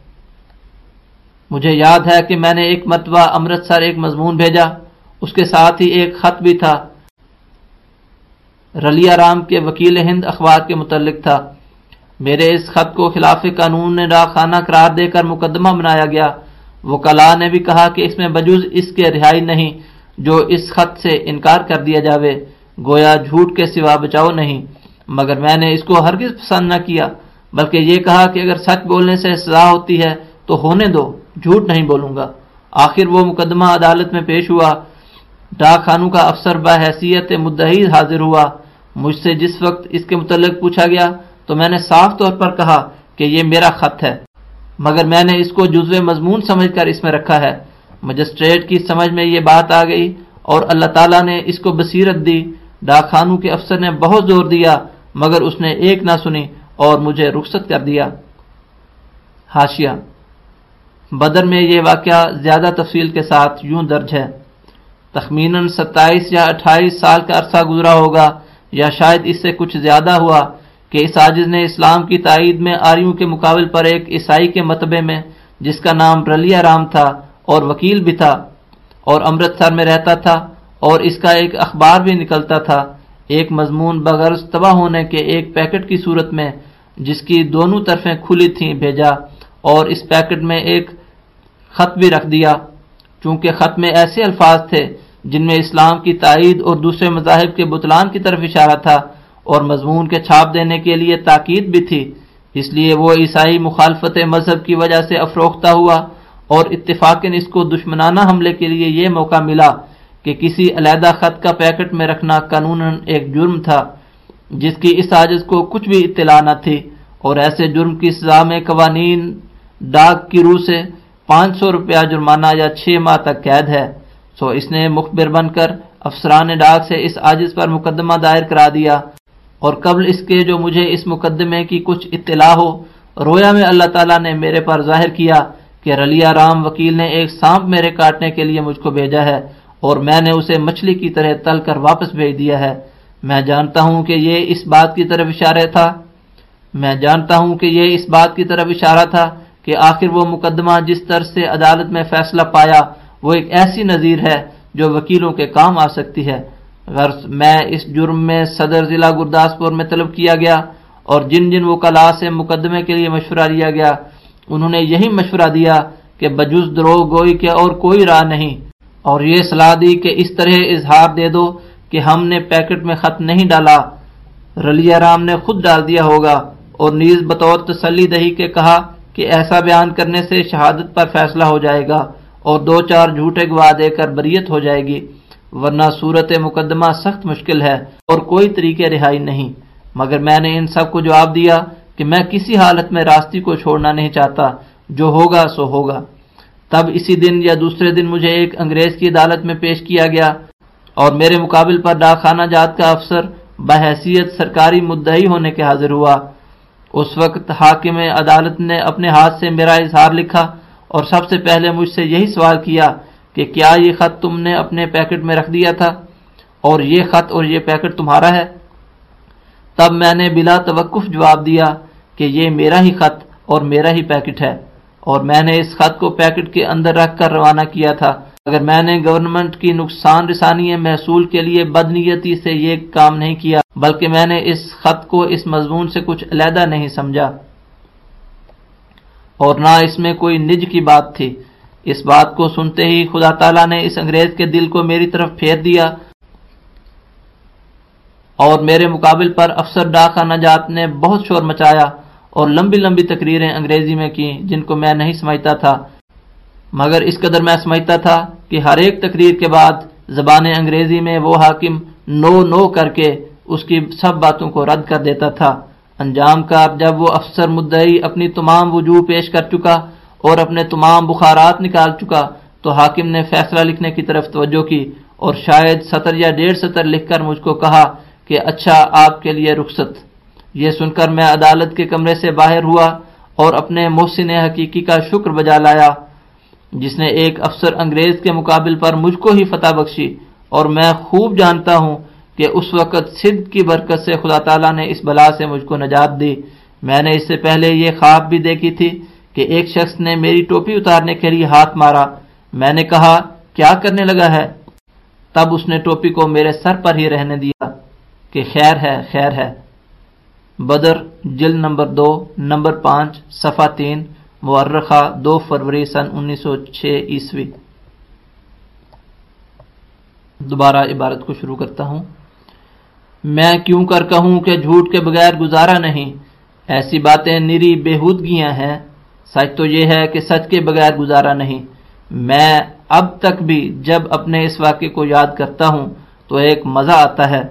مجھے یاد ہے کہ میں نے ایک مرتبہ امرتسر ایک مضمون بھیجا، اس کے ساتھ ہی ایک خط بھی تھا۔ رلیا رام کے وکیل ہند اخبار کے متعلق تھا۔ میرے اس خط کو خلاف قانون نے خانہ قرار دے کر مقدمہ بنایا گیا۔ وہ کلا نے بھی کہا کہ اس میں بجوز اس کے رہائی نہیں، جو اس خط سے انکار کر دیا جاوے۔ گویا جھوٹ کے سوا بچاؤ نہیں۔ مگر میں نے اس کو ہرگز پسند نہ کیا، بلکہ یہ کہا کہ اگر سچ بولنے سے سزا ہوتی ہے تو ہونے دو۔ جھوٹ نہیں بولوں گا۔ آخر وہ مقدمہ عدالت میں پیش ہوا۔ ڈاک خانوں کا افسر بحیثیت مدعی حاضر ہوا۔ مجھ سے جس وقت اس کے متعلق پوچھا گیا تو میں نے صاف طور پر کہا کہ یہ میرا خط ہے۔ مگر میں نے اس کو جزو مضمون سمجھ کر اس میں رکھا ہے۔ مجسٹریٹ کی سمجھ میں یہ بات آ گئی اور اللہ تعالیٰ نے اس کو بصیرت دی۔ ڈاک خانوں کے افسر نے بہت زور دیا، مگر اس نے ایک نہ سنی اور مجھے رخصت کر دیا۔ ہاشیہ بدر میں یہ واقعہ زیادہ تفصیل کے ساتھ یوں درج ہے۔ تخمیناً ستائیس یا اٹھائیس سال کا عرصہ گزرا ہوگا یا شاید اس سے کچھ زیادہ ہوا کہ اس عاجز نے اسلام کی تائید میں آریوں کے مقابل پر ایک عیسائی کے متبے میں، جس کا نام رلیا رام تھا اور وکیل بھی تھا، اور امرتسر میں رہتا تھا اور اس کا ایک اخبار بھی نکلتا تھا۔ ایک مضمون بغرض تباہ ہونے کے ایک پیکٹ کی صورت میں، جس کی دونوں طرفیں کھلی تھیں، بھیجا اور اس پیکٹ میں ایک خط بھی رکھ دیا۔ چونکہ خط میں ایسے الفاظ تھے جن میں اسلام کی تائید اور دوسرے مذاہب کے بطلان کی طرف اشارہ تھا اور مضمون کے چھاپ دینے کے لیے تاکید بھی تھی۔ اس لیے وہ عیسائی مخالفت مذہب کی وجہ سے افروختہ ہوا اور اتفاق اس کو دشمنانہ حملے کے لیے یہ موقع ملا کہ کسی علیحدہ خط کا پیکٹ میں رکھنا قانون ایک جرم تھا، جس کی اس عاجز کو کچھ بھی اطلاع نہ تھی۔ اور ایسے جرم کی سزا میں قوانین ڈاک کی روح سے پانچ سو روپیہ جرمانہ یا چھ ماہ تک قید ہے۔ سو اس نے مخبر بن کر افسران ڈاک سے اس عاجز پر مقدمہ دائر کرا دیا۔ اور قبل اس کے جو مجھے اس مقدمے کی کچھ اطلاع ہو، رویا میں اللہ تعالیٰ نے میرے پر ظاہر کیا کہ رلیا رام وکیل نے ایک سانپ میرے کاٹنے کے لیے مجھ کو بھیجا ہے اور میں نے اسے مچھلی کی طرح تل کر واپس بھیج دیا ہے۔ میں جانتا ہوں کہ یہ اس بات کی طرف اشارہ تھا۔ میں جانتا ہوں کہ یہ اس بات کی طرف اشارہ تھا کہ آخر وہ مقدمہ جس طرح سے عدالت میں فیصلہ پایا، وہ ایک ایسی نظیر ہے جو وکیلوں کے کام آ سکتی ہے۔ غرض میں اس جرم میں صدر ضلع گرداسپور میں طلب کیا گیا اور جن جن وہ کلا سے مقدمے کے لیے مشورہ لیا گیا، انہوں نے یہی مشورہ دیا کہ بجز درو گوئی کے اور کوئی راہ نہیں۔ اور یہ صلاح دی کہ اس طرح اظہار دے دو کہ ہم نے پیکٹ میں خط نہیں ڈالا۔ رلی رام نے خود ڈال دیا ہوگا اور نیز بطور تسلی دہی کے کہا کہ ایسا بیان کرنے سے شہادت پر فیصلہ ہو جائے گا اور دو چار جھوٹے گواہ دے کر بریت ہو جائے گی، ورنہ صورت مقدمہ سخت مشکل ہے اور کوئی طریقے رہائی نہیں۔ مگر میں نے ان سب کو جواب دیا کہ میں کسی حالت میں راستی کو چھوڑنا نہیں چاہتا، جو ہوگا سو ہوگا۔ تب اسی دن یا دوسرے دن مجھے ایک انگریز کی عدالت میں پیش کیا گیا اور میرے مقابل پر ڈاکخانہ جات کا افسر بحیثیت سرکاری مدعی ہونے کے حاضر ہوا۔ اس وقت حاکم عدالت نے اپنے ہاتھ سے میرا اظہار لکھا اور سب سے پہلے مجھ سے یہی سوال کیا کہ کیا یہ خط تم نے اپنے پیکٹ میں رکھ دیا تھا اور یہ خط اور یہ پیکٹ تمہارا ہے؟ تب میں نے بلا توقف جواب دیا کہ یہ میرا ہی خط اور میرا ہی پیکٹ ہے اور میں نے اس خط کو پیکٹ کے اندر رکھ کر روانہ کیا تھا۔ اگر میں نے گورنمنٹ کی نقصان رسانی محصول کے لیے بدنیتی سے یہ کام نہیں کیا، بلکہ میں نے اس خط کو اس مضمون سے کچھ علیحدہ نہیں سمجھا۔ اور نہ اس میں کوئی نج کی بات تھی۔ اس بات کو سنتے ہی خدا تعالیٰ نے اس انگریز کے دل کو میری طرف پھیر دیا۔ اور میرے مقابل پر افسر ڈاکہ نجات نے بہت شور مچایا اور لمبی لمبی تقریریں انگریزی میں کی جن کو میں نہیں سمجھتا تھا۔ مگر اس قدر میں سمجھتا تھا کہ ہر ایک تقریر کے بعد زبان انگریزی میں وہ حاکم نو نو کر کے اس کی سب باتوں کو رد کر دیتا تھا۔ انجام کا جب وہ افسر مدعی اپنی تمام وجوہ پیش کر چکا اور اپنے تمام بخارات نکال چکا تو حاکم نے فیصلہ لکھنے کی طرف توجہ کی اور شاید سطر یا ڈیڑھ سطر لکھ کر مجھ کو کہا کہ اچھا آپ کے لیے رخصت۔ یہ سن کر میں عدالت کے کمرے سے باہر ہوا اور اپنے محسن حقیقی کا شکر بجا لایا۔ جس نے ایک افسر انگریز کے مقابل پر مجھ کو ہی فتح بخشی، اور میں خوب جانتا ہوں کہ اس وقت صد کی برکت سے خدا تعالیٰ نے اس بلا سے مجھ کو نجات دی۔ میں نے اس سے پہلے یہ خواب بھی دیکھی تھی کہ ایک شخص نے میری ٹوپی اتارنے کے لیے ہاتھ مارا۔ میں نے کہا، کیا کرنے لگا ہے؟ تب اس نے ٹوپی کو میرے سر پر ہی رہنے دیا کہ خیر ہے خیر ہے۔ بدر جل نمبر دو، نمبر پانچ صفا تین مورخہ دو فروری سن انیس سو چھ عیسوی۔ دوبارہ عبارت کو شروع کرتا ہوں۔ میں کیوں کر کہوں کہ جھوٹ کے بغیر گزارا نہیں؟ ایسی باتیں نری بےحودگیاں ہیں۔ سچ تو یہ ہے کہ سچ کے بغیر گزارا نہیں۔ میں اب تک بھی جب اپنے اس واقعے کو یاد کرتا ہوں تو ایک مزہ آتا ہے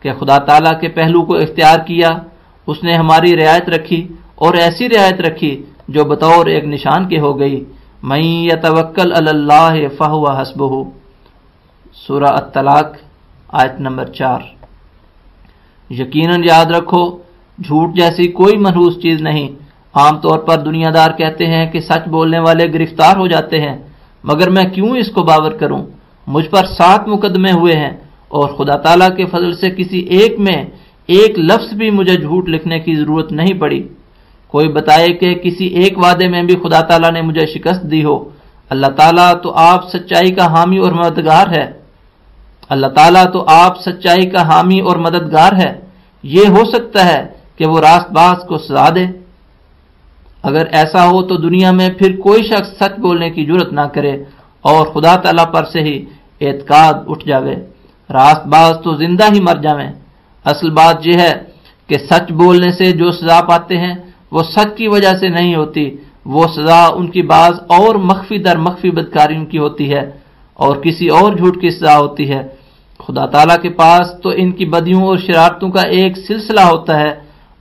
کہ خدا تعالیٰ کے پہلو کو اختیار کیا، اس نے ہماری رعایت رکھی اور ایسی رعایت رکھی جو بطور ایک نشان کے ہو گئی میں یا توکل اللہ فہو حسب سورہ الطلاق، آیت نمبر چار۔ یقیناً یاد رکھو، جھوٹ جیسی کوئی محروس چیز نہیں۔ عام طور پر دنیا دار کہتے ہیں کہ سچ بولنے والے گرفتار ہو جاتے ہیں، مگر میں کیوں اس کو باور کروں؟ مجھ پر سات مقدمے ہوئے ہیں، اور خدا تعالیٰ کے فضل سے کسی ایک میں ایک لفظ بھی مجھے جھوٹ لکھنے کی ضرورت نہیں پڑی۔ کوئی بتائے کہ کسی ایک وعدے میں بھی خدا تعالیٰ نے مجھے شکست دی ہو۔ اللہ تعالیٰ تو آپ سچائی کا حامی اور مددگار ہے۔ اللہ تعالیٰ تو آپ سچائی کا حامی اور مددگار ہے۔ یہ ہو سکتا ہے کہ وہ راست باز کو سزا دے۔ اگر ایسا ہو تو دنیا میں پھر کوئی شخص سچ بولنے کی ضرورت نہ کرے اور خدا تعالیٰ پر سے ہی اعتقاد اٹھ جاوے۔ راست باز تو زندہ ہی مر جاویں۔ اصل بات یہ ہے کہ سچ بولنے سے جو سزا پاتے ہیں وہ سچ کی وجہ سے نہیں ہوتی، وہ سزا ان کی بعض اور مخفی در مخفی بدکاری کی ہوتی ہے، اور کسی اور جھوٹ کی سزا ہوتی ہے۔ خدا تعالیٰ کے پاس تو ان کی بدیوں اور شرارتوں کا ایک سلسلہ ہوتا ہے،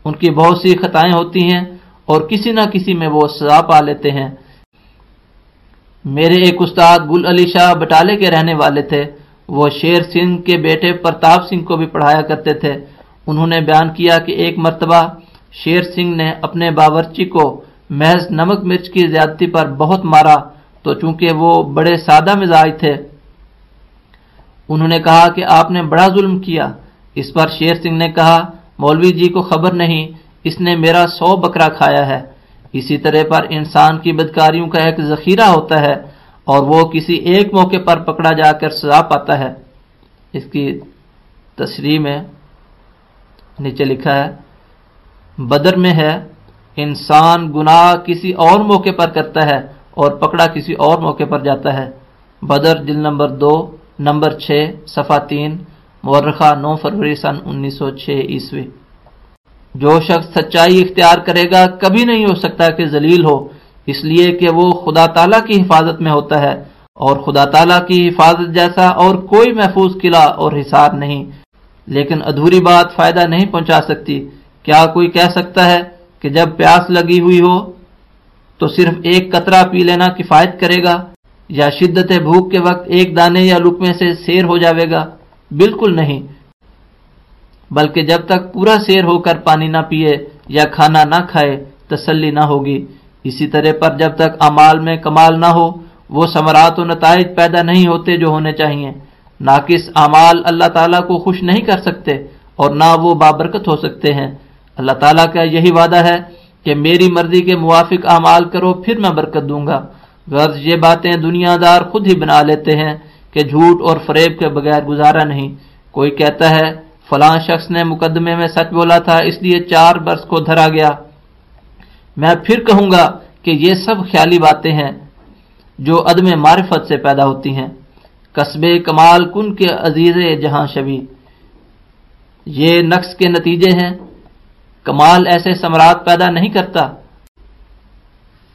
ان کی بہت سی خطائیں ہوتی ہیں، اور کسی نہ کسی میں وہ سزا پا لیتے ہیں۔ میرے ایک استاد گل علی شاہ بٹالے کے رہنے والے تھے۔ وہ شیر سنگھ کے بیٹے پرتاپ سنگھ کو بھی پڑھایا کرتے تھے۔ انہوں نے بیان کیا کہ ایک مرتبہ شیر سنگھ نے اپنے باورچی کو محض نمک مرچ کی زیادتی پر بہت مارا تو چونکہ وہ بڑے سادہ مزاج تھے۔ انہوں نے کہا کہ آپ نے بڑا ظلم کیا۔ اس پر شیر سنگھ نے کہا، مولوی جی کو خبر نہیں، اس نے میرا سو بکرا کھایا ہے۔ اسی طرح پر انسان کی بدکاریوں کا ایک ذخیرہ ہوتا ہے اور وہ کسی ایک موقع پر پکڑا جا کر سزا پاتا ہے۔ اس کی تصریح میں نیچے لکھا ہے بدر میں ہے، انسان گناہ کسی اور موقع پر کرتا ہے اور پکڑا کسی اور موقع پر جاتا ہے۔ بدر دل نمبر دو، نمبر چھ، صفحہ تین، مورخہ نو فروری سن انیس سو چھ عیسوی۔ جو شخص سچائی اختیار کرے گا، کبھی نہیں ہو سکتا کہ ذلیل ہو۔ اس لیے کہ وہ خدا تعالیٰ کی حفاظت میں ہوتا ہے اور خدا تعالیٰ کی حفاظت جیسا اور کوئی محفوظ قلعہ اور حساب نہیں۔ لیکن ادھوری بات فائدہ نہیں پہنچا سکتی۔ کیا کوئی کہہ سکتا ہے کہ جب پیاس لگی ہوئی ہو تو صرف ایک قطرہ پی لینا کفایت کرے گا یا شدت بھوک کے وقت ایک دانے یا لکمے سے سیر ہو جاوے گا؟ بالکل نہیں۔ بلکہ جب تک پورا سیر ہو کر پانی نہ پیے یا کھانا نہ کھائے، تسلی نہ ہوگی۔ اسی طرح پر جب تک امال میں کمال نہ ہو، وہ ثمرات و نتائج پیدا نہیں ہوتے جو ہونے چاہیے۔ ناقص اعمال اللہ تعالیٰ کو خوش نہیں کر سکتے اور نہ وہ بابرکت ہو سکتے ہیں۔ اللہ تعالیٰ کا یہی وعدہ ہے کہ میری مرضی کے موافق اعمال کرو، پھر میں برکت دوں گا۔ غرض یہ باتیں دنیا دار خود ہی بنا لیتے ہیں کہ جھوٹ اور فریب کے بغیر گزارا نہیں۔ کوئی کہتا ہے، فلاں شخص نے مقدمے میں سچ بولا تھا، اس لیے چار برس کو دھرا گیا۔ میں پھر کہوں گا کہ یہ سب خیالی باتیں ہیں جو عدم معرفت سے پیدا ہوتی ہیں۔ قصب کمال کن کے عزیز جہاں شبی۔ یہ نقص کے نتیجے ہیں۔ کمال ایسے سمراٹ پیدا نہیں کرتا۔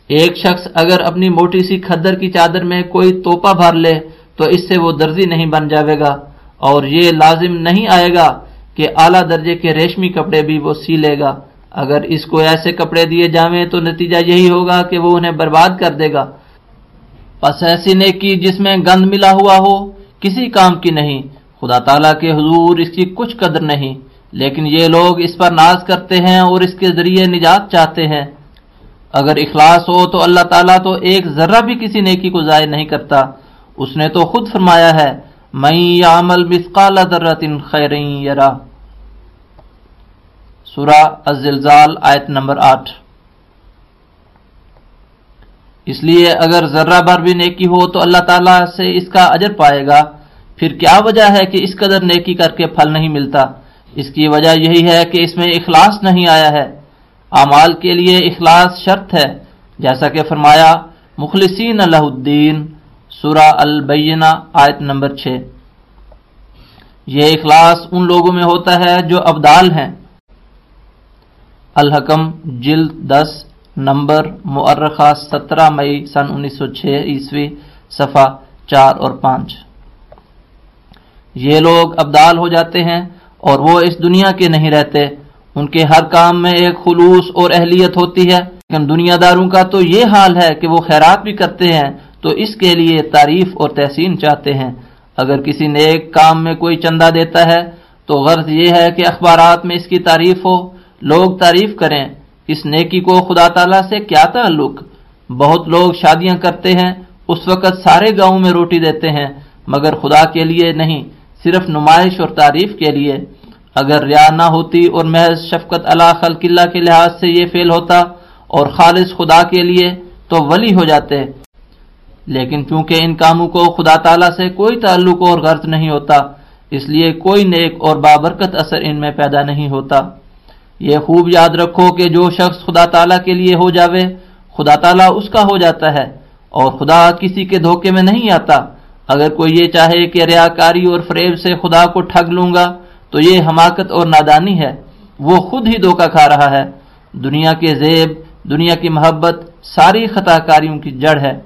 ایک شخص اگر اپنی موٹی سی کھدر کی چادر میں کوئی توپا بھر لے، تو اس سے وہ درزی نہیں بن جاوے گا۔ اور یہ لازم نہیں آئے گا کہ اعلیٰ درجے کے ریشمی کپڑے بھی وہ سی لے گا۔ اگر اس کو ایسے کپڑے دیے جاویں تو نتیجہ یہی ہوگا کہ وہ انہیں برباد کر دے گا۔ پس ایسی نیکی جس میں گند ملا ہوا ہو، کسی کام کی نہیں۔ خدا تعالیٰ کے حضور اس کی کچھ قدر نہیں۔ لیکن یہ لوگ اس پر ناز کرتے ہیں اور اس کے ذریعے نجات چاہتے ہیں۔ اگر اخلاص ہو تو اللہ تعالیٰ تو ایک ذرہ بھی کسی نیکی کو ضائع نہیں کرتا۔ اس نے تو خود فرمایا ہے میں عمل مسقال ذرت خیر یرا سورہ الزلزال آیت نمبر آٹھ۔ اس لیے اگر ذرہ بھر بھی نیکی ہو تو اللہ تعالیٰ سے اس کا اجر پائے گا۔ پھر کیا وجہ ہے کہ اس قدر نیکی کر کے پھل نہیں ملتا؟ اس کی وجہ یہی ہے کہ اس میں اخلاص نہیں آیا ہے۔ اعمال کے لیے اخلاص شرط ہے۔ جیسا کہ فرمایا، مخلصین اللہ الدین، سورہ البینہ، آیت نمبر چھ۔ یہ اخلاص ان لوگوں میں ہوتا ہے جو ابدال ہیں۔ الحکم، جلد دس، نمبر مرخہ سترہ مئی سن انیس سو چھ عیسوی، صفحہ چار اور پانچ۔ یہ لوگ ابدال ہو جاتے ہیں۔ اور وہ اس دنیا کے نہیں رہتے۔ ان کے ہر کام میں ایک خلوص اور اہلیت ہوتی ہے۔ لیکن دنیا داروں کا تو یہ حال ہے کہ وہ خیرات بھی کرتے ہیں، تو اس کے لیے تعریف اور تحسین چاہتے ہیں۔ اگر کسی نیک کام میں کوئی چندہ دیتا ہے، تو غرض یہ ہے کہ اخبارات میں اس کی تعریف ہو۔ لوگ تعریف کریں۔ اس نیکی کو خدا تعالیٰ سے کیا تعلق؟ بہت لوگ شادیاں کرتے ہیں، اس وقت سارے گاؤں میں روٹی دیتے ہیں، مگر خدا کے لیے نہیں۔ صرف نمائش اور تعریف کے لیے۔ اگر ریا نہ ہوتی اور محض شفقت اللہ خلق اللہ کے لحاظ سے یہ فیل ہوتا اور خالص خدا کے لیے تو ولی ہو جاتے۔ لیکن چونکہ ان کاموں کو خدا تعالیٰ سے کوئی تعلق اور غرض نہیں ہوتا، اس لیے کوئی نیک اور بابرکت اثر ان میں پیدا نہیں ہوتا۔ یہ خوب یاد رکھو کہ جو شخص خدا تعالیٰ کے لیے ہو جاوے، خدا تعالیٰ اس کا ہو جاتا ہے اور خدا کسی کے دھوکے میں نہیں آتا۔ اگر کوئی یہ چاہے کہ ریاکاری اور فریب سے خدا کو ٹھگ لوں گا، تو یہ حماقت اور نادانی ہے۔ وہ خود ہی دھوکہ کھا رہا ہے۔ دنیا کے زیب، دنیا کی محبت، ساری خطا کاریوں کی جڑ ہے۔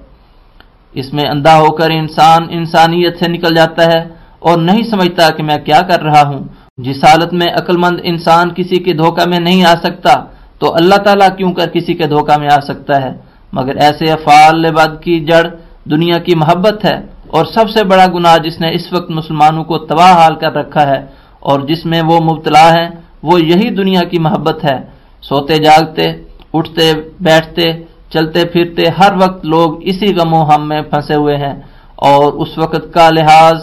اس میں اندھا ہو کر انسان انسانیت سے نکل جاتا ہے اور نہیں سمجھتا کہ میں کیا کر رہا ہوں۔ جس حالت میں عقل مند انسان کسی کے دھوکہ میں نہیں آ سکتا، تو اللہ تعالیٰ کیوں کر کسی کے دھوکہ میں آ سکتا ہے؟ مگر ایسے افعال بد کی جڑ دنیا کی محبت ہے۔ اور سب سے بڑا گناہ جس نے اس وقت مسلمانوں کو تباہ حال کر رکھا ہے اور جس میں وہ مبتلا ہیں، وہ یہی دنیا کی محبت ہے۔ سوتے، جاگتے، اٹھتے، بیٹھتے، چلتے، پھرتے، ہر وقت لوگ اسی غم و ہم میں پھنسے ہوئے ہیں۔ اور اس وقت کا لحاظ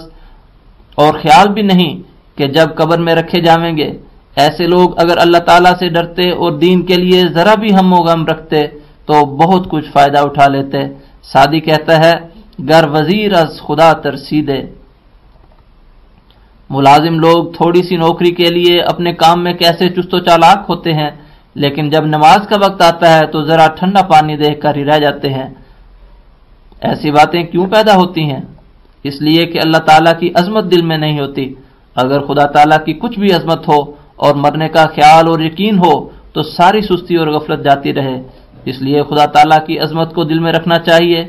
اور خیال بھی نہیں کہ جب قبر میں رکھے جائیں گے۔ ایسے لوگ اگر اللہ تعالیٰ سے ڈرتے اور دین کے لیے ذرا بھی ہم و غم رکھتے تو بہت کچھ فائدہ اٹھا لیتے۔ سادی کہتا ہے گر وزیر از خدا ترسیدے۔ ملازم لوگ تھوڑی سی نوکری کے لیے اپنے کام میں کیسے چست و چالاک ہوتے ہیں، لیکن جب نماز کا وقت آتا ہے تو ذرا ٹھنڈا پانی دیکھ کر ہی رہ جاتے ہیں۔ ایسی باتیں کیوں پیدا ہوتی ہیں؟ اس لیے کہ اللہ تعالیٰ کی عظمت دل میں نہیں ہوتی۔ اگر خدا تعالیٰ کی کچھ بھی عظمت ہو اور مرنے کا خیال اور یقین ہو تو ساری سستی اور غفلت جاتی رہے۔ اس لیے خدا تعالیٰ کی عظمت کو دل میں رکھنا چاہیے۔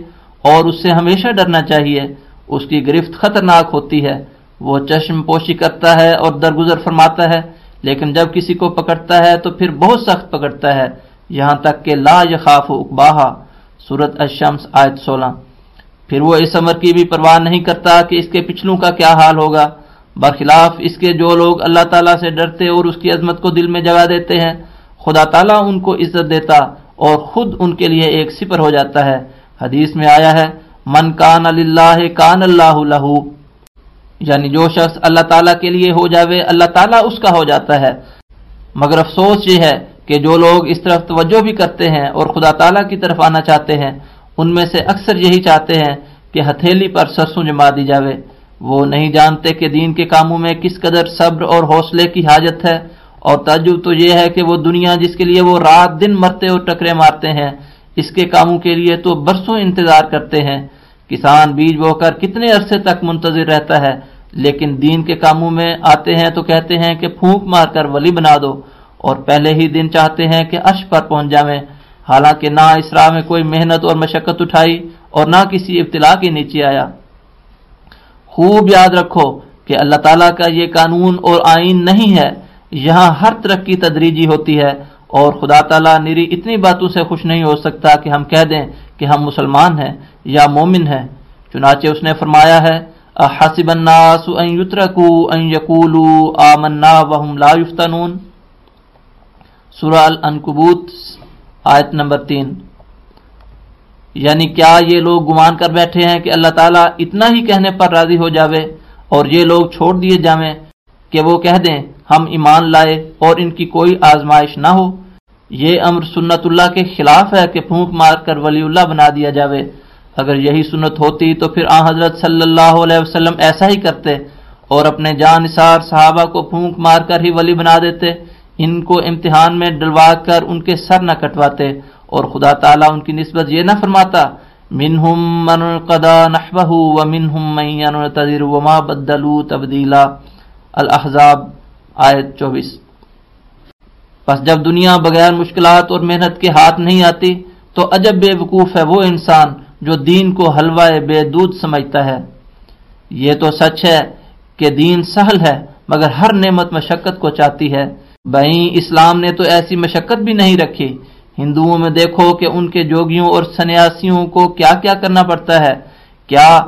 اور اس سے ہمیشہ ڈرنا چاہیے۔ اس کی گرفت خطرناک ہوتی ہے۔ وہ چشم پوشی کرتا ہے اور درگزر فرماتا ہے، لیکن جب کسی کو پکڑتا ہے تو پھر بہت سخت پکڑتا ہے۔ یہاں تک کہ لا یخاف اقباہا۔ سورت الشمس، آیت سولہ۔ پھر وہ اس عمر کی بھی پرواہ نہیں کرتا کہ اس کے پچھلوں کا کیا حال ہوگا۔ برخلاف اس کے جو لوگ اللہ تعالیٰ سے ڈرتے اور اس کی عظمت کو دل میں جگہ دیتے ہیں، خدا تعالیٰ ان کو عزت دیتا اور خود ان کے لیے ایک سپر ہو جاتا ہے۔ حدیث میں آیا ہے، من کان اللہ کان اللہ لہو. یعنی جو شخص اللہ تعالیٰ کے لیے ہو جاوے، اللہ تعالیٰ اس کا ہو جاتا ہے۔ مگر افسوس یہ ہے کہ جو لوگ اس طرف توجہ بھی کرتے ہیں اور خدا تعالیٰ کی طرف آنا چاہتے ہیں، ان میں سے اکثر یہی چاہتے ہیں کہ ہتھیلی پر سرسوں جما دی جاوے۔ وہ نہیں جانتے کہ دین کے کاموں میں کس قدر صبر اور حوصلے کی حاجت ہے۔ اور تعجب تو یہ ہے کہ وہ دنیا جس کے لیے وہ رات دن مرتے اور ٹکرے مارتے ہیں اس کے کاموں کے لیے تو برسوں انتظار کرتے ہیں۔ کسان بیج بو کر کتنے عرصے تک منتظر رہتا ہے، لیکن دین کے کاموں میں آتے ہیں تو کہتے ہیں کہ پھونک مار کر ولی بنا دو، اور پہلے ہی دن چاہتے ہیں کہ اش پر پہنچ جائیں حالانکہ نہ اس راہ میں کوئی محنت اور مشقت اٹھائی اور نہ کسی ابتلا کے نیچے آیا۔ خوب یاد رکھو کہ اللہ تعالیٰ کا یہ قانون اور آئین نہیں ہے۔ یہاں ہر ترقی تدریجی ہوتی ہے۔ اور خدا تعالیٰ نیری اتنی باتوں سے خوش نہیں ہو سکتا کہ ہم کہہ دیں کہ ہم مسلمان ہیں یا مومن ہیں۔ چنانچہ اس نے فرمایا ہے حسب الناس ان يتركوا ان يقولوا آمنا وهم لا يفتنون سورہ الانکبوت، آیت نمبر تین۔ یعنی کیا یہ لوگ گمان کر بیٹھے ہیں کہ اللہ تعالیٰ اتنا ہی کہنے پر راضی ہو جاوے اور یہ لوگ چھوڑ دیے جاویں کہ وہ کہہ دیں، ہم ایمان لائے اور ان کی کوئی آزمائش نہ ہو۔ یہ امر سنت اللہ کے خلاف ہے کہ پھونک مار کر ولی اللہ بنا دیا جاوے۔ اگر یہی سنت ہوتی تو پھر آ حضرت صلی اللہ علیہ وسلم ایسا ہی کرتے اور اپنے جان نثار صحابہ کو پھونک مار کر ہی ولی بنا دیتے۔ ان کو امتحان میں ڈلوا کر ان کے سر نہ کٹواتے۔ اور خدا تعالیٰ ان کی نسبت یہ نہ فرماتا، منہم من قدا نحبہ ومنہم من ینتظر وما بدلو تبدیلا۔ الاحزاب، آیت چوبیس۔ بس جب دنیا بغیر مشکلات اور محنت کے ہاتھ نہیں آتی، تو عجب بے وقوف ہے وہ انسان جو دین کو حلوہ بے دودھ سمجھتا ہے۔ یہ تو سچ ہے کہ دین سہل ہے، مگر ہر نعمت مشقت کو چاہتی ہے۔ بہین اسلام نے تو ایسی مشقت بھی نہیں رکھی۔ ہندوؤں میں دیکھو کہ ان کے جوگیوں اور سنیاسیوں کو کیا کیا کرنا پڑتا ہے۔ کیا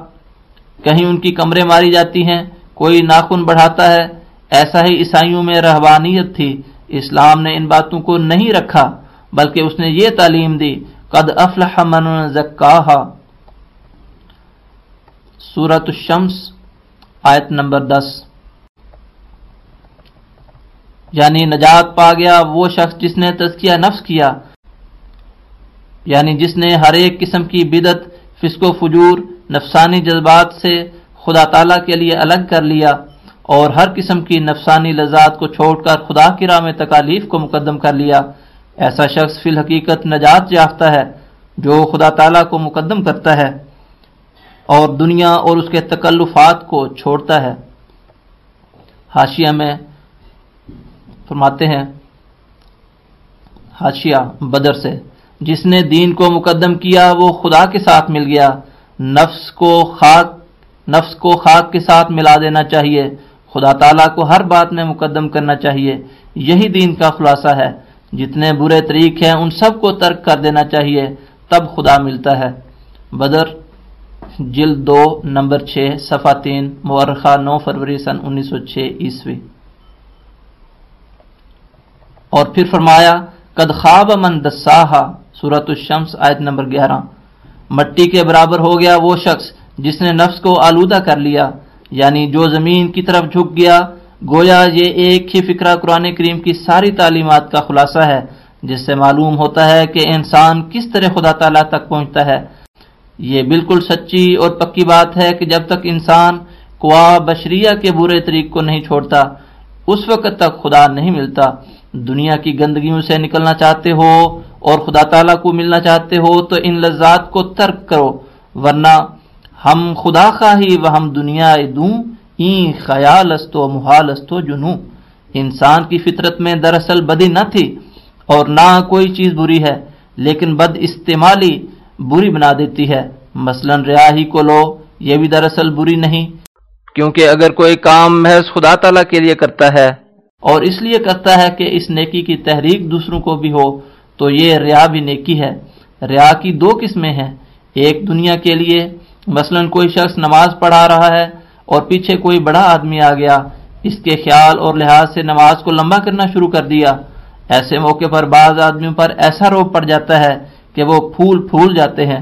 کہیں ان کی کمرے ماری جاتی ہیں؟ کوئی ناخن بڑھاتا ہے، ایسا ہی عیسائیوں میں رہبانیت تھی۔ اسلام نے ان باتوں کو نہیں رکھا، بلکہ اس نے یہ تعلیم دی، قد افلح من زکاہا۔ سورت الشمس، آیت نمبر دس۔ یعنی نجات پا گیا وہ شخص جس نے تزکیہ نفس کیا یعنی جس نے ہر ایک قسم کی بدت فسق و فجور، نفسانی جذبات سے خدا تعالیٰ کے لیے الگ کر لیا اور ہر قسم کی نفسانی لذات کو چھوڑ کر خدا کی راہ میں تکالیف کو مقدم کر لیا۔ ایسا شخص فی الحقیقت نجات یافتہ ہے جو خدا تعالیٰ کو مقدم کرتا ہے اور دنیا اور اس کے تکلفات کو چھوڑتا ہے۔ حاشیہ میں فرماتے ہیں، حاشیہ بدر سے، جس نے دین کو مقدم کیا وہ خدا کے ساتھ مل گیا، نفس کو خاک نفس کو خاک کے ساتھ ملا دینا چاہیے۔ خدا تعالیٰ کو ہر بات میں مقدم کرنا چاہیے۔ یہی دین کا خلاصہ ہے۔ جتنے برے طریق ہیں، ان سب کو ترک کر دینا چاہیے۔ تب خدا ملتا ہے۔ بدر، جلد دو، نمبر چھ صفا تین، مورخہ نو فروری سن انیس سو چھ عیسوی۔ اور پھر فرمایا، قد خواب من دساہا صورت الشمس، آیت نمبر گیارہ۔ مٹی کے برابر ہو گیا وہ شخص جس نے نفس کو آلودہ کر لیا یعنی جو زمین کی طرف جھک گیا، گویا یہ ایک ہی فکرہ قرآن کریم کی ساری تعلیمات کا خلاصہ ہے، جس سے معلوم ہوتا ہے کہ انسان کس طرح خدا تعالیٰ تک پہنچتا ہے۔ یہ بالکل سچی اور پکی بات ہے کہ جب تک انسان قوا بشریہ کے برے طریق کو نہیں چھوڑتا، اس وقت تک خدا نہیں ملتا۔ دنیا کی گندگیوں سے نکلنا چاہتے ہو اور خدا تعالیٰ کو ملنا چاہتے ہو تو ان لذات کو ترک کرو، ورنہ ہم خدا خواہی و ہم دنیا دوں، این خیال استو محال استو جنو انسان کی فطرت میں دراصل بدی نہ تھی اور نہ کوئی چیز بری ہے، لیکن بد استعمالی بری بنا دیتی ہے۔ مثلا ریاحی کو لو، یہ بھی دراصل بری نہیں۔ کیونکہ اگر کوئی کام محض خدا تعالیٰ کے لیے کرتا ہے اور اس لیے کرتا ہے کہ اس نیکی کی تحریک دوسروں کو بھی ہو، تو یہ ریا بھی نیکی ہے۔ ریا کی دو قسمیں ہیں، ایک دنیا کے لیے مثلا کوئی شخص نماز پڑھا رہا ہے اور پیچھے کوئی بڑا آدمی آ گیا، اس کے خیال اور لحاظ سے نماز کو لمبا کرنا شروع کر دیا۔ ایسے موقع پر بعض آدمیوں پر ایسا روپ پڑ جاتا ہے کہ وہ پھول پھول جاتے ہیں۔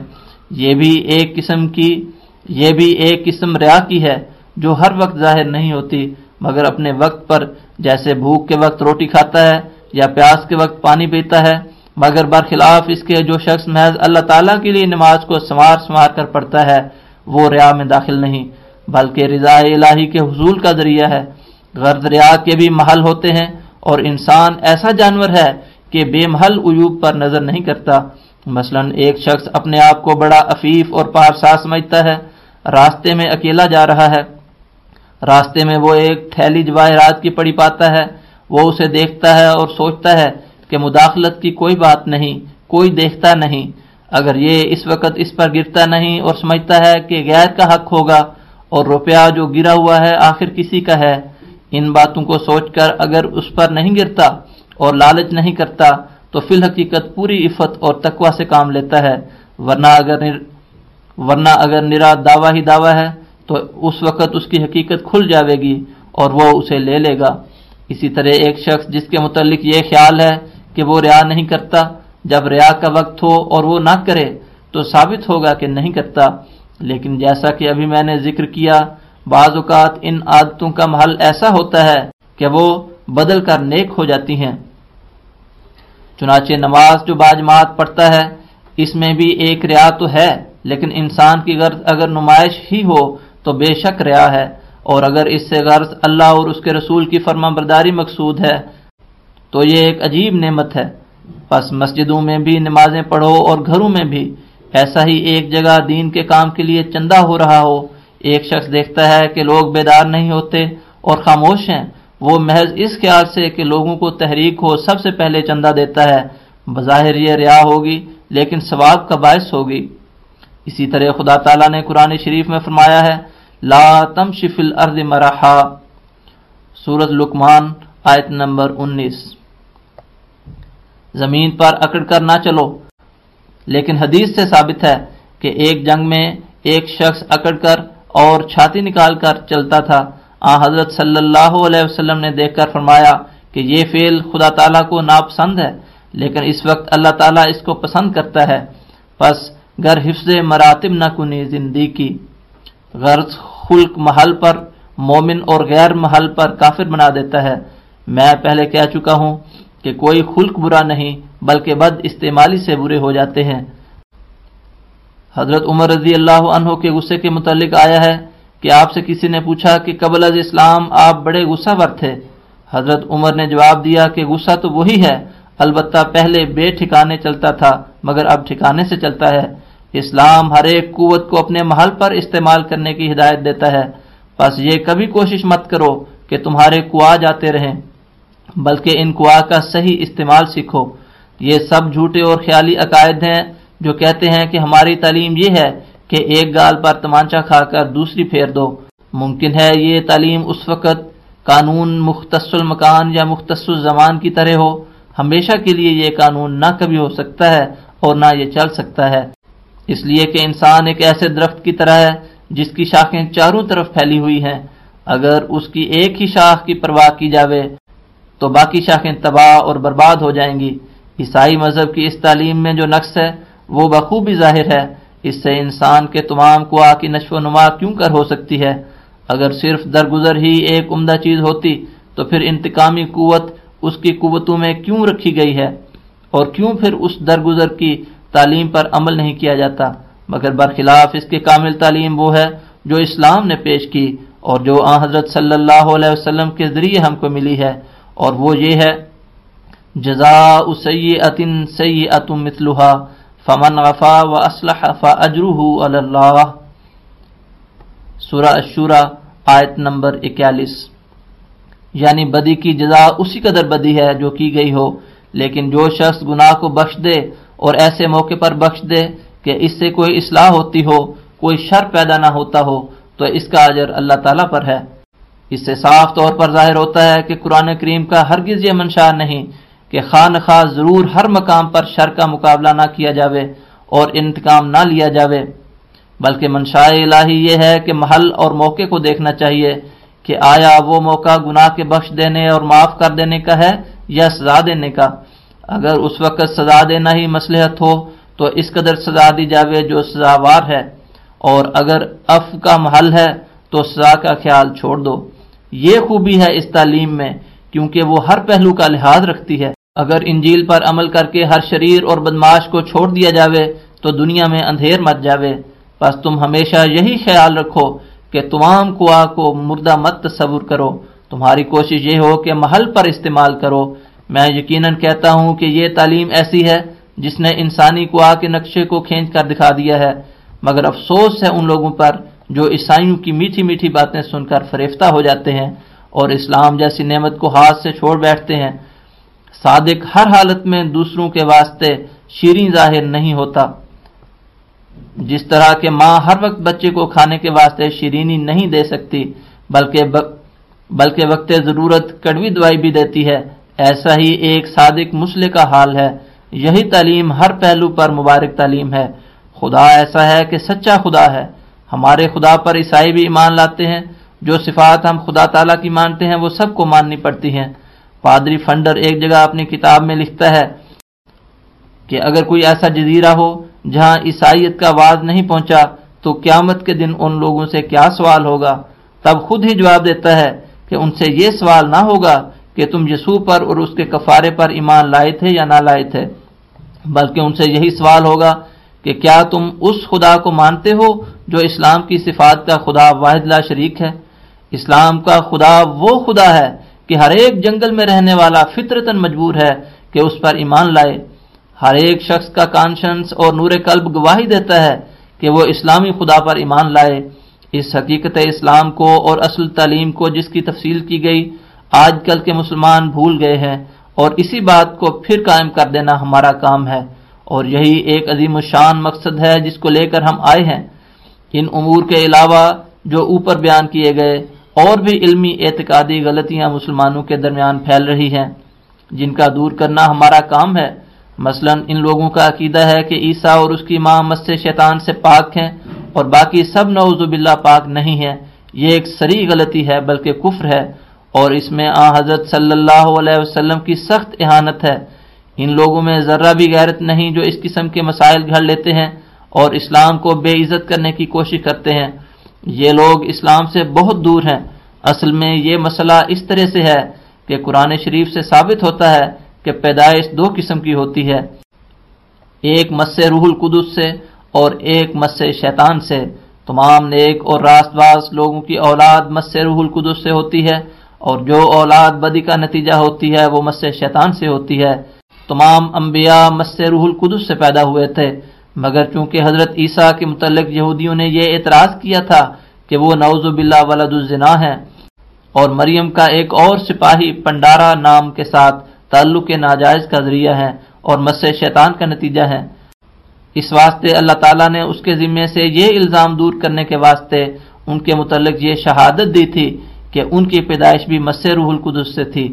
یہ بھی ایک قسم کی، یہ بھی ایک قسم ریا کی ہے جو ہر وقت ظاہر نہیں ہوتی، مگر اپنے وقت پر، جیسے بھوک کے وقت روٹی کھاتا ہے یا پیاس کے وقت پانی پیتا ہے مگر برخلاف اس کے جو شخص محض اللہ تعالیٰ کے لیے نماز کو سنوار سنوار کر پڑتا ہے، وہ ریا میں داخل نہیں، بلکہ رضا الہی کے حصول کا ذریعہ ہے۔ غرض ریا کے بھی محل ہوتے ہیں اور انسان ایسا جانور ہے کہ بے محل عیوب پر نظر نہیں کرتا۔ مثلا ایک شخص اپنے آپ کو بڑا افیف اور پارسا سمجھتا ہے، راستے میں اکیلا جا رہا ہے۔ راستے میں وہ ایک تھیلی جواہرات کی پڑی پاتا ہے، وہ اسے دیکھتا ہے اور سوچتا ہے کہ مداخلت کی کوئی بات نہیں، کوئی دیکھتا نہیں۔ اگر یہ اس وقت اس پر گرتا نہیں اور سمجھتا ہے کہ غیر کا حق ہوگا اور روپیہ جو گرا ہوا ہے آخر کسی کا ہے، ان باتوں کو سوچ کر اگر اس پر نہیں گرتا اور لالچ نہیں کرتا، تو فی الحقیقت پوری عفت اور تقوا سے کام لیتا ہے۔ ورنہ اگر نر ورنہ اگر نرا دعویٰ ہی دعویٰ ہے، تو اس وقت اس کی حقیقت کھل جاوے گی اور وہ اسے لے لے گا۔ اسی طرح ایک شخص جس کے متعلق یہ خیال ہے کہ وہ ریا نہیں کرتا۔ جب ریا کا وقت ہو اور وہ نہ کرے تو ثابت ہوگا کہ نہیں کرتا۔ لیکن جیسا کہ ابھی میں نے ذکر کیا، بعض اوقات ان عادتوں کا محل ایسا ہوتا ہے کہ وہ بدل کر نیک ہو جاتی ہیں۔ چنانچہ نماز جو باجماعت پڑھتا ہے، اس میں بھی ایک ریا تو ہے، لیکن انسان کی غرض اگر نمائش ہی ہو تو بے شک ریا ہے۔ اور اگر اس سے غرض اللہ اور اس کے رسول کی فرما برداری مقصود ہے تو یہ ایک عجیب نعمت ہے۔ بس مسجدوں میں بھی نمازیں پڑھو اور گھروں میں بھی۔ ایسا ہی ایک جگہ دین کے کام کے لیے چندہ ہو رہا ہو۔ ایک شخص دیکھتا ہے کہ لوگ بیدار نہیں ہوتے اور خاموش ہیں۔ وہ محض اس خیال سے کہ لوگوں کو تحریک ہو سب سے پہلے چندہ دیتا ہے۔ بظاہر یہ ریا ہوگی، لیکن ثواب کا باعث ہوگی۔ اسی طرح خدا تعالیٰ نے قرآن شریف میں فرمایا ہے، لا تم شفل ارد مرحا۔ سورت لکمان آیت نمبر انیس۔ زمین پر اکڑ کر نہ چلو۔ لیکن حدیث سے ثابت ہے کہ ایک جنگ میں ایک شخص اکڑ کر اور چھاتی نکال کر چلتا تھا۔ آ، حضرت صلی اللہ علیہ وسلم نے دیکھ کر فرمایا کہ یہ فعل خدا تعالیٰ کو ناپسند ہے، لیکن اس وقت اللہ تعالیٰ اس کو پسند کرتا ہے۔ بس گر حفظ مراتب نہ کنی زندگی۔ کی غرض خلق محل پر، مومن اور غیر محل پر کافر بنا دیتا ہے۔ میں پہلے کہہ چکا ہوں کہ کوئی خلق برا نہیں، بلکہ بد استعمالی سے برے ہو جاتے ہیں۔ حضرت عمر رضی اللہ عنہ کے غصے کے متعلق آیا ہے کہ آپ سے کسی نے پوچھا کہ قبل از اسلام آپ بڑے غصہ ور تھے۔ حضرت عمر نے جواب دیا کہ غصہ تو وہی ہے، البتہ پہلے بے ٹھکانے چلتا تھا، مگر اب ٹھکانے سے چلتا ہے۔ اسلام ہر ایک قوت کو اپنے محل پر استعمال کرنے کی ہدایت دیتا ہے۔ بس یہ کبھی کوشش مت کرو کہ تمہارے کوا جاتے رہیں۔ بلکہ ان کوا کا صحیح استعمال سیکھو۔ یہ سب جھوٹے اور خیالی عقائد ہیں جو کہتے ہیں کہ ہماری تعلیم یہ ہے کہ ایک گال پر تمانچہ کھا کر دوسری پھیر دو۔ ممکن ہے یہ تعلیم اس وقت قانون مختص المکان یا مختص الزمان کی طرح ہو۔ ہمیشہ کے لیے یہ قانون نہ کبھی ہو سکتا ہے اور نہ یہ چل سکتا ہے۔ اس لیے کہ انسان ایک ایسے درخت کی طرح ہے جس کی شاخیں چاروں طرف پھیلی ہوئی ہیں۔ اگر اس کی ایک ہی شاخ کی پرواہ کی جاوے تو باقی شاخیں تباہ اور برباد ہو جائیں گی۔ عیسائی مذہب کی اس تعلیم میں جو نقص ہے، وہ بخوبی ظاہر ہے۔ اس سے انسان کے تمام قوا کی نشو و نما کیوں کر ہو سکتی ہے؟ اگر صرف درگزر ہی ایک عمدہ چیز ہوتی، تو پھر انتقامی قوت اس کی قوتوں میں کیوں رکھی گئی ہے؟ اور کیوں پھر اس درگزر کی تعلیم پر عمل نہیں کیا جاتا؟ مگر برخلاف اس کے کامل تعلیم وہ ہے جو اسلام نے پیش کی اور جو آ حضرت صلی اللہ علیہ وسلم کے ذریعے ہم کو ملی ہے۔ اور وہ یہ ہے جزا سی عطن سی مثلحا فمن غفا و اسلح فاجرہ اللہ۔ سورہ الشورہ آیت نمبر اکیالیس۔ یعنی بدی کی جزا اسی قدر بدی ہے جو کی گئی ہو، لیکن جو شخص گناہ کو بخش دے اور ایسے موقع پر بخش دے کہ اس سے کوئی اصلاح ہوتی ہو، کوئی شر پیدا نہ ہوتا ہو، تو اس کا اجر اللہ تعالیٰ پر ہے۔ اس سے صاف طور پر ظاہر ہوتا ہے کہ قرآن کریم کا ہرگز یہ منشا نہیں کہ خان خواہ ضرور ہر مقام پر شر کا مقابلہ نہ کیا جاوے اور انتقام نہ لیا جاوے، بلکہ منشاء الہی یہ ہے کہ محل اور موقع کو دیکھنا چاہیے کہ آیا وہ موقع گناہ کے بخش دینے اور معاف کر دینے کا ہے یا سزا دینے کا۔ اگر اس وقت سزا دینا ہی مسلحت ہو، تو اس قدر سزا دی جاوے جو سزاوار ہے۔ اور اگر اف کا محل ہے، تو سزا کا خیال چھوڑ دو۔ یہ خوبی ہے اس تعلیم میں، کیونکہ وہ ہر پہلو کا لحاظ رکھتی ہے۔ اگر انجیل پر عمل کر کے ہر شریر اور بدماش کو چھوڑ دیا جاوے، تو دنیا میں اندھیر مت جاوے۔ بس تم ہمیشہ یہی خیال رکھو کہ تمام کوا کو مردہ مت تصور کرو۔ تمہاری کوشش یہ ہو کہ محل پر استعمال کرو۔ میں یقیناً کہتا ہوں کہ یہ تعلیم ایسی ہے جس نے انسانی کوا کے نقشے کو کھینچ کر دکھا دیا ہے۔ مگر افسوس ہے ان لوگوں پر جو عیسائیوں کی میٹھی میٹھی باتیں سن کر فریفتہ ہو جاتے ہیں اور اسلام جیسی نعمت کو ہاتھ سے چھوڑ بیٹھتے ہیں، صادق ہر حالت میں دوسروں کے واسطے شیریں ظاہر نہیں ہوتا۔ جس طرح کہ ماں ہر وقت بچے کو کھانے کے واسطے شیرینی نہیں دے سکتی، بلکہ بلکہ وقت ضرورت کڑوی دوائی بھی دیتی ہے، ایسا ہی ایک صادق مسلح کا حال ہے۔ یہی تعلیم ہر پہلو پر مبارک تعلیم ہے۔ خدا ایسا ہے کہ سچا خدا ہے۔ ہمارے خدا پر عیسائی بھی ایمان لاتے ہیں، جو صفات ہم خدا تعالیٰ کی مانتے ہیں، وہ سب کو ماننی پڑتی ہیں۔ پادری فنڈر ایک جگہ اپنی کتاب میں لکھتا ہے کہ اگر کوئی ایسا جزیرہ ہو جہاں عیسائیت کا آواز نہیں پہنچا، تو قیامت کے دن ان لوگوں سے کیا سوال ہوگا؟ تب خود ہی جواب دیتا ہے کہ ان سے یہ سوال نہ ہوگا کہ تم یسوع پر اور اس کے کفارے پر ایمان لائے تھے یا نہ لائے تھے، بلکہ ان سے یہی سوال ہوگا کہ کیا تم اس خدا کو مانتے ہو جو اسلام کی صفات کا خدا واحد لا شریک ہے؟ اسلام کا خدا وہ خدا ہے کہ ہر ایک جنگل میں رہنے والا فطرتن مجبور ہے کہ اس پر ایمان لائے۔ ہر ایک شخص کا کانشنس اور نور قلب گواہی دیتا ہے کہ وہ اسلامی خدا پر ایمان لائے۔ اس حقیقت اسلام کو اور اصل تعلیم کو جس کی تفصیل کی گئی آج کل کے مسلمان بھول گئے ہیں اور اسی بات کو پھر قائم کر دینا ہمارا کام ہے۔ اور یہی ایک عظیم الشان مقصد ہے جس کو لے کر ہم آئے ہیں۔ ان امور کے علاوہ جو اوپر بیان کیے گئے اور بھی علمی اعتقادی غلطیاں مسلمانوں کے درمیان پھیل رہی ہیں، جن کا دور کرنا ہمارا کام ہے۔ مثلا ان لوگوں کا عقیدہ ہے کہ عیسیٰ اور اس کی ماں مس شیطان سے پاک ہیں اور باقی سب نوز باللہ پاک نہیں ہیں۔ یہ ایک سری غلطی ہے بلکہ کفر ہے اور اس میں آ حضرت صلی اللہ علیہ وسلم کی سخت احانت ہے۔ ان لوگوں میں ذرہ بھی غیرت نہیں جو اس قسم کے مسائل گھڑ لیتے ہیں اور اسلام کو بے عزت کرنے کی کوشش کرتے ہیں۔ یہ لوگ اسلام سے بہت دور ہیں۔ اصل میں یہ مسئلہ اس طرح سے ہے کہ قرآن شریف سے ثابت ہوتا ہے کہ پیدائش دو قسم کی ہوتی ہے۔ ایک مس روح القدس سے اور ایک مس شیطان سے۔ تمام نیک اور راست باز لوگوں کی اولاد مس روح القدس سے ہوتی ہے اور جو اولاد بدی کا نتیجہ ہوتی ہے وہ مس شیطان سے ہوتی ہے۔ تمام انبیاء مس روح القدس سے پیدا ہوئے تھے۔ مگر چونکہ حضرت عیسیٰ کے متعلق یہودیوں نے یہ اعتراض کیا تھا کہ وہ نوز باللہ ولد الزنا ہے اور مریم کا ایک اور سپاہی پنڈارا نام کے ساتھ تعلق ناجائز کا ذریعہ ہے اور مس شیطان کا نتیجہ ہے۔ اس واسطے اللہ تعالیٰ نے اس کے ذمے سے یہ الزام دور کرنے کے واسطے ان کے متعلق یہ شہادت دی تھی کہ ان کی پیدائش بھی مس روح القدس سے تھی۔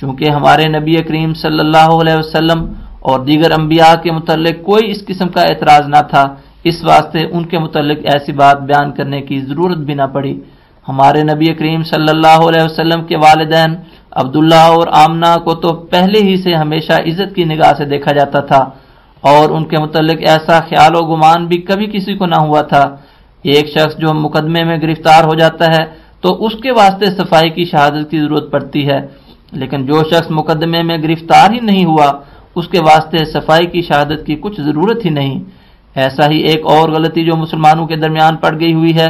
چونکہ ہمارے نبی کریم صلی اللہ علیہ وسلم اور دیگر انبیاء کے متعلق کوئی اس قسم کا اعتراض نہ تھا، اس واسطے ان کے متعلق ایسی بات بیان کرنے کی ضرورت بھی نہ پڑی۔ ہمارے نبی کریم صلی اللہ علیہ وسلم کے والدین عبداللہ اور آمنہ کو تو پہلے ہی سے ہمیشہ عزت کی نگاہ سے دیکھا جاتا تھا اور ان کے متعلق ایسا خیال و گمان بھی کبھی کسی کو نہ ہوا تھا۔ ایک شخص جو مقدمے میں گرفتار ہو جاتا ہے تو اس کے واسطے صفائی کی شہادت کی ضرورت پڑتی ہے۔ لیکن جو شخص مقدمے میں گرفتار ہی نہیں ہوا، اس کے واسطے صفائی کی شہادت کی کچھ ضرورت ہی نہیں۔ ایسا ہی ایک اور غلطی جو مسلمانوں کے درمیان پڑ گئی ہوئی ہے،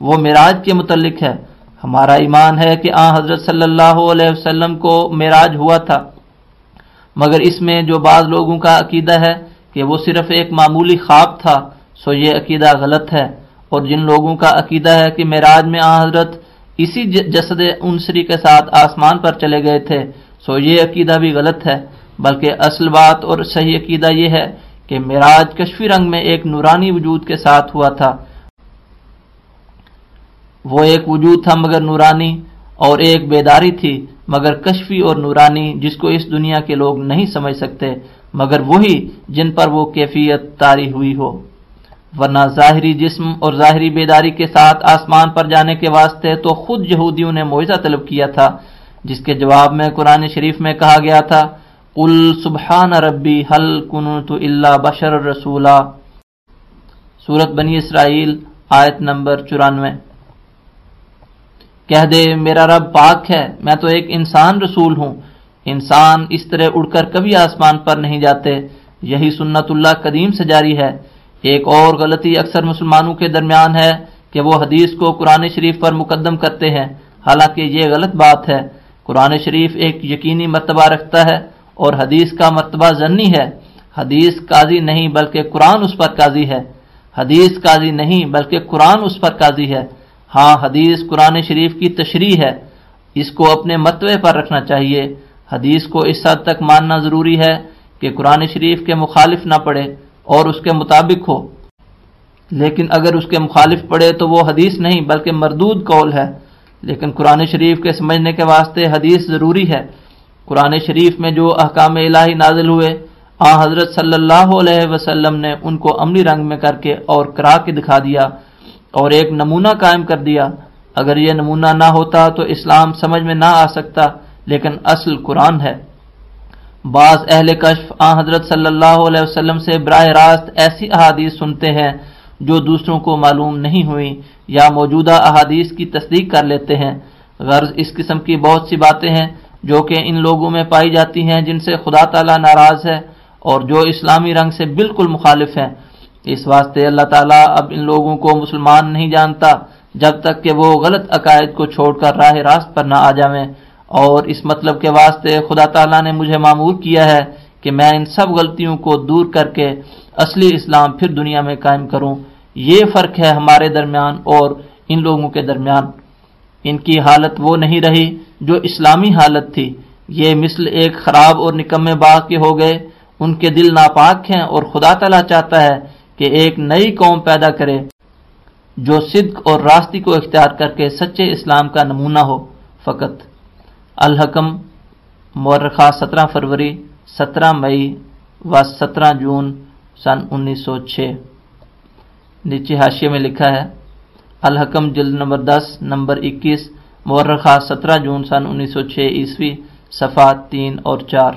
وہ معراج کے متعلق ہے۔ ہمارا ایمان ہے کہ آ حضرت صلی اللہ علیہ وسلم کو معراج ہوا تھا۔ مگر اس میں جو بعض لوگوں کا عقیدہ ہے کہ وہ صرف ایک معمولی خواب تھا، سو یہ عقیدہ غلط ہے۔ اور جن لوگوں کا عقیدہ ہے کہ معراج میں آ حضرت اسی جسد انسری کے ساتھ آسمان پر چلے گئے تھے، سو یہ عقیدہ بھی غلط ہے، بلکہ اصل بات اور صحیح عقیدہ یہ ہے کہ معراج کشفی رنگ میں ایک نورانی وجود کے ساتھ ہوا تھا۔ وہ ایک وجود تھا مگر نورانی اور ایک بیداری تھی، مگر کشفی اور نورانی جس کو اس دنیا کے لوگ نہیں سمجھ سکتے، مگر وہی جن پر وہ کیفیت تاری ہوئی ہو۔ ورنہ ظاہری جسم اور ظاہری بیداری کے ساتھ آسمان پر جانے کے واسطے تو خود یہودیوں نے معاوضہ طلب کیا تھا، جس کے جواب میں قرآن شریف میں کہا گیا تھا، قل سبحان ربی حل کنت اللہ بشر رسولہ سورت بنی اسرائیل، آیت نمبر چورانوے۔ کہہ دے، میرا رب پاک ہے، میں تو ایک انسان رسول ہوں۔ انسان اس طرح اڑ کر کبھی آسمان پر نہیں جاتے، یہی سنت اللہ قدیم سے جاری ہے۔ ایک اور غلطی اکثر مسلمانوں کے درمیان ہے کہ وہ حدیث کو قرآن شریف پر مقدم کرتے ہیں۔ حالانکہ یہ غلط بات ہے۔ قرآن شریف ایک یقینی مرتبہ رکھتا ہے اور حدیث کا مرتبہ ضنی ہے۔ حدیث قاضی نہیں بلکہ قرآن اس پر قاضی ہے۔ حدیث قاضی نہیں بلکہ قرآن اس پر قاضی ہے۔ ہاں حدیث قرآن شریف کی تشریح ہے۔ اس کو اپنے متوے پر رکھنا چاہیے۔ حدیث کو اس حد تک ماننا ضروری ہے کہ قرآن شریف کے مخالف نہ پڑے اور اس کے مطابق ہو۔ لیکن اگر اس کے مخالف پڑے تو وہ حدیث نہیں، بلکہ مردود قول ہے۔ لیکن قرآن شریف کے سمجھنے کے واسطے حدیث ضروری ہے۔ قرآن شریف میں جو احکام الہی نازل ہوئے، آ حضرت صلی اللہ علیہ وسلم نے ان کو عملی رنگ میں کر کے اور کرا کے دکھا دیا اور ایک نمونہ قائم کر دیا۔ اگر یہ نمونہ نہ ہوتا تو اسلام سمجھ میں نہ آ سکتا، لیکن اصل قرآن ہے۔ بعض اہل کشف آ حضرت صلی اللہ علیہ وسلم سے براہ راست ایسی احادیث سنتے ہیں جو دوسروں کو معلوم نہیں ہوئی یا موجودہ احادیث کی تصدیق کر لیتے ہیں۔ غرض اس قسم کی بہت سی باتیں ہیں جو کہ ان لوگوں میں پائی جاتی ہیں جن سے خدا تعالیٰ ناراض ہے اور جو اسلامی رنگ سے بالکل مخالف ہیں۔ اس واسطے اللہ تعالیٰ اب ان لوگوں کو مسلمان نہیں جانتا جب تک کہ وہ غلط عقائد کو چھوڑ کر راہ راست پر نہ آ جائیں اور اس مطلب کے واسطے خدا تعالیٰ نے مجھے معمور کیا ہے کہ میں ان سب غلطیوں کو دور کر کے اصلی اسلام پھر دنیا میں قائم کروں۔ یہ فرق ہے ہمارے درمیان اور ان لوگوں کے درمیان۔ ان کی حالت وہ نہیں رہی جو اسلامی حالت تھی۔ یہ مثل ایک خراب اور نکمے باغ کے ہو گئے۔ ان کے دل ناپاک ہیں اور خدا تعالیٰ چاہتا ہے کہ ایک نئی قوم پیدا کرے جو صدق اور راستی کو اختیار کر کے سچے اسلام کا نمونہ ہو۔ فقط الحکم مورخہ سترہ فروری سترہ مئی و سترہ جون سن انیس سو چھ۔ نیچے حاشیے میں لکھا ہے، الحکم جلد نمبر دس، نمبر اکیس، مورخہ سترہ جون سن انیس سو چھ عیسوی، صفحہ تین اور چار۔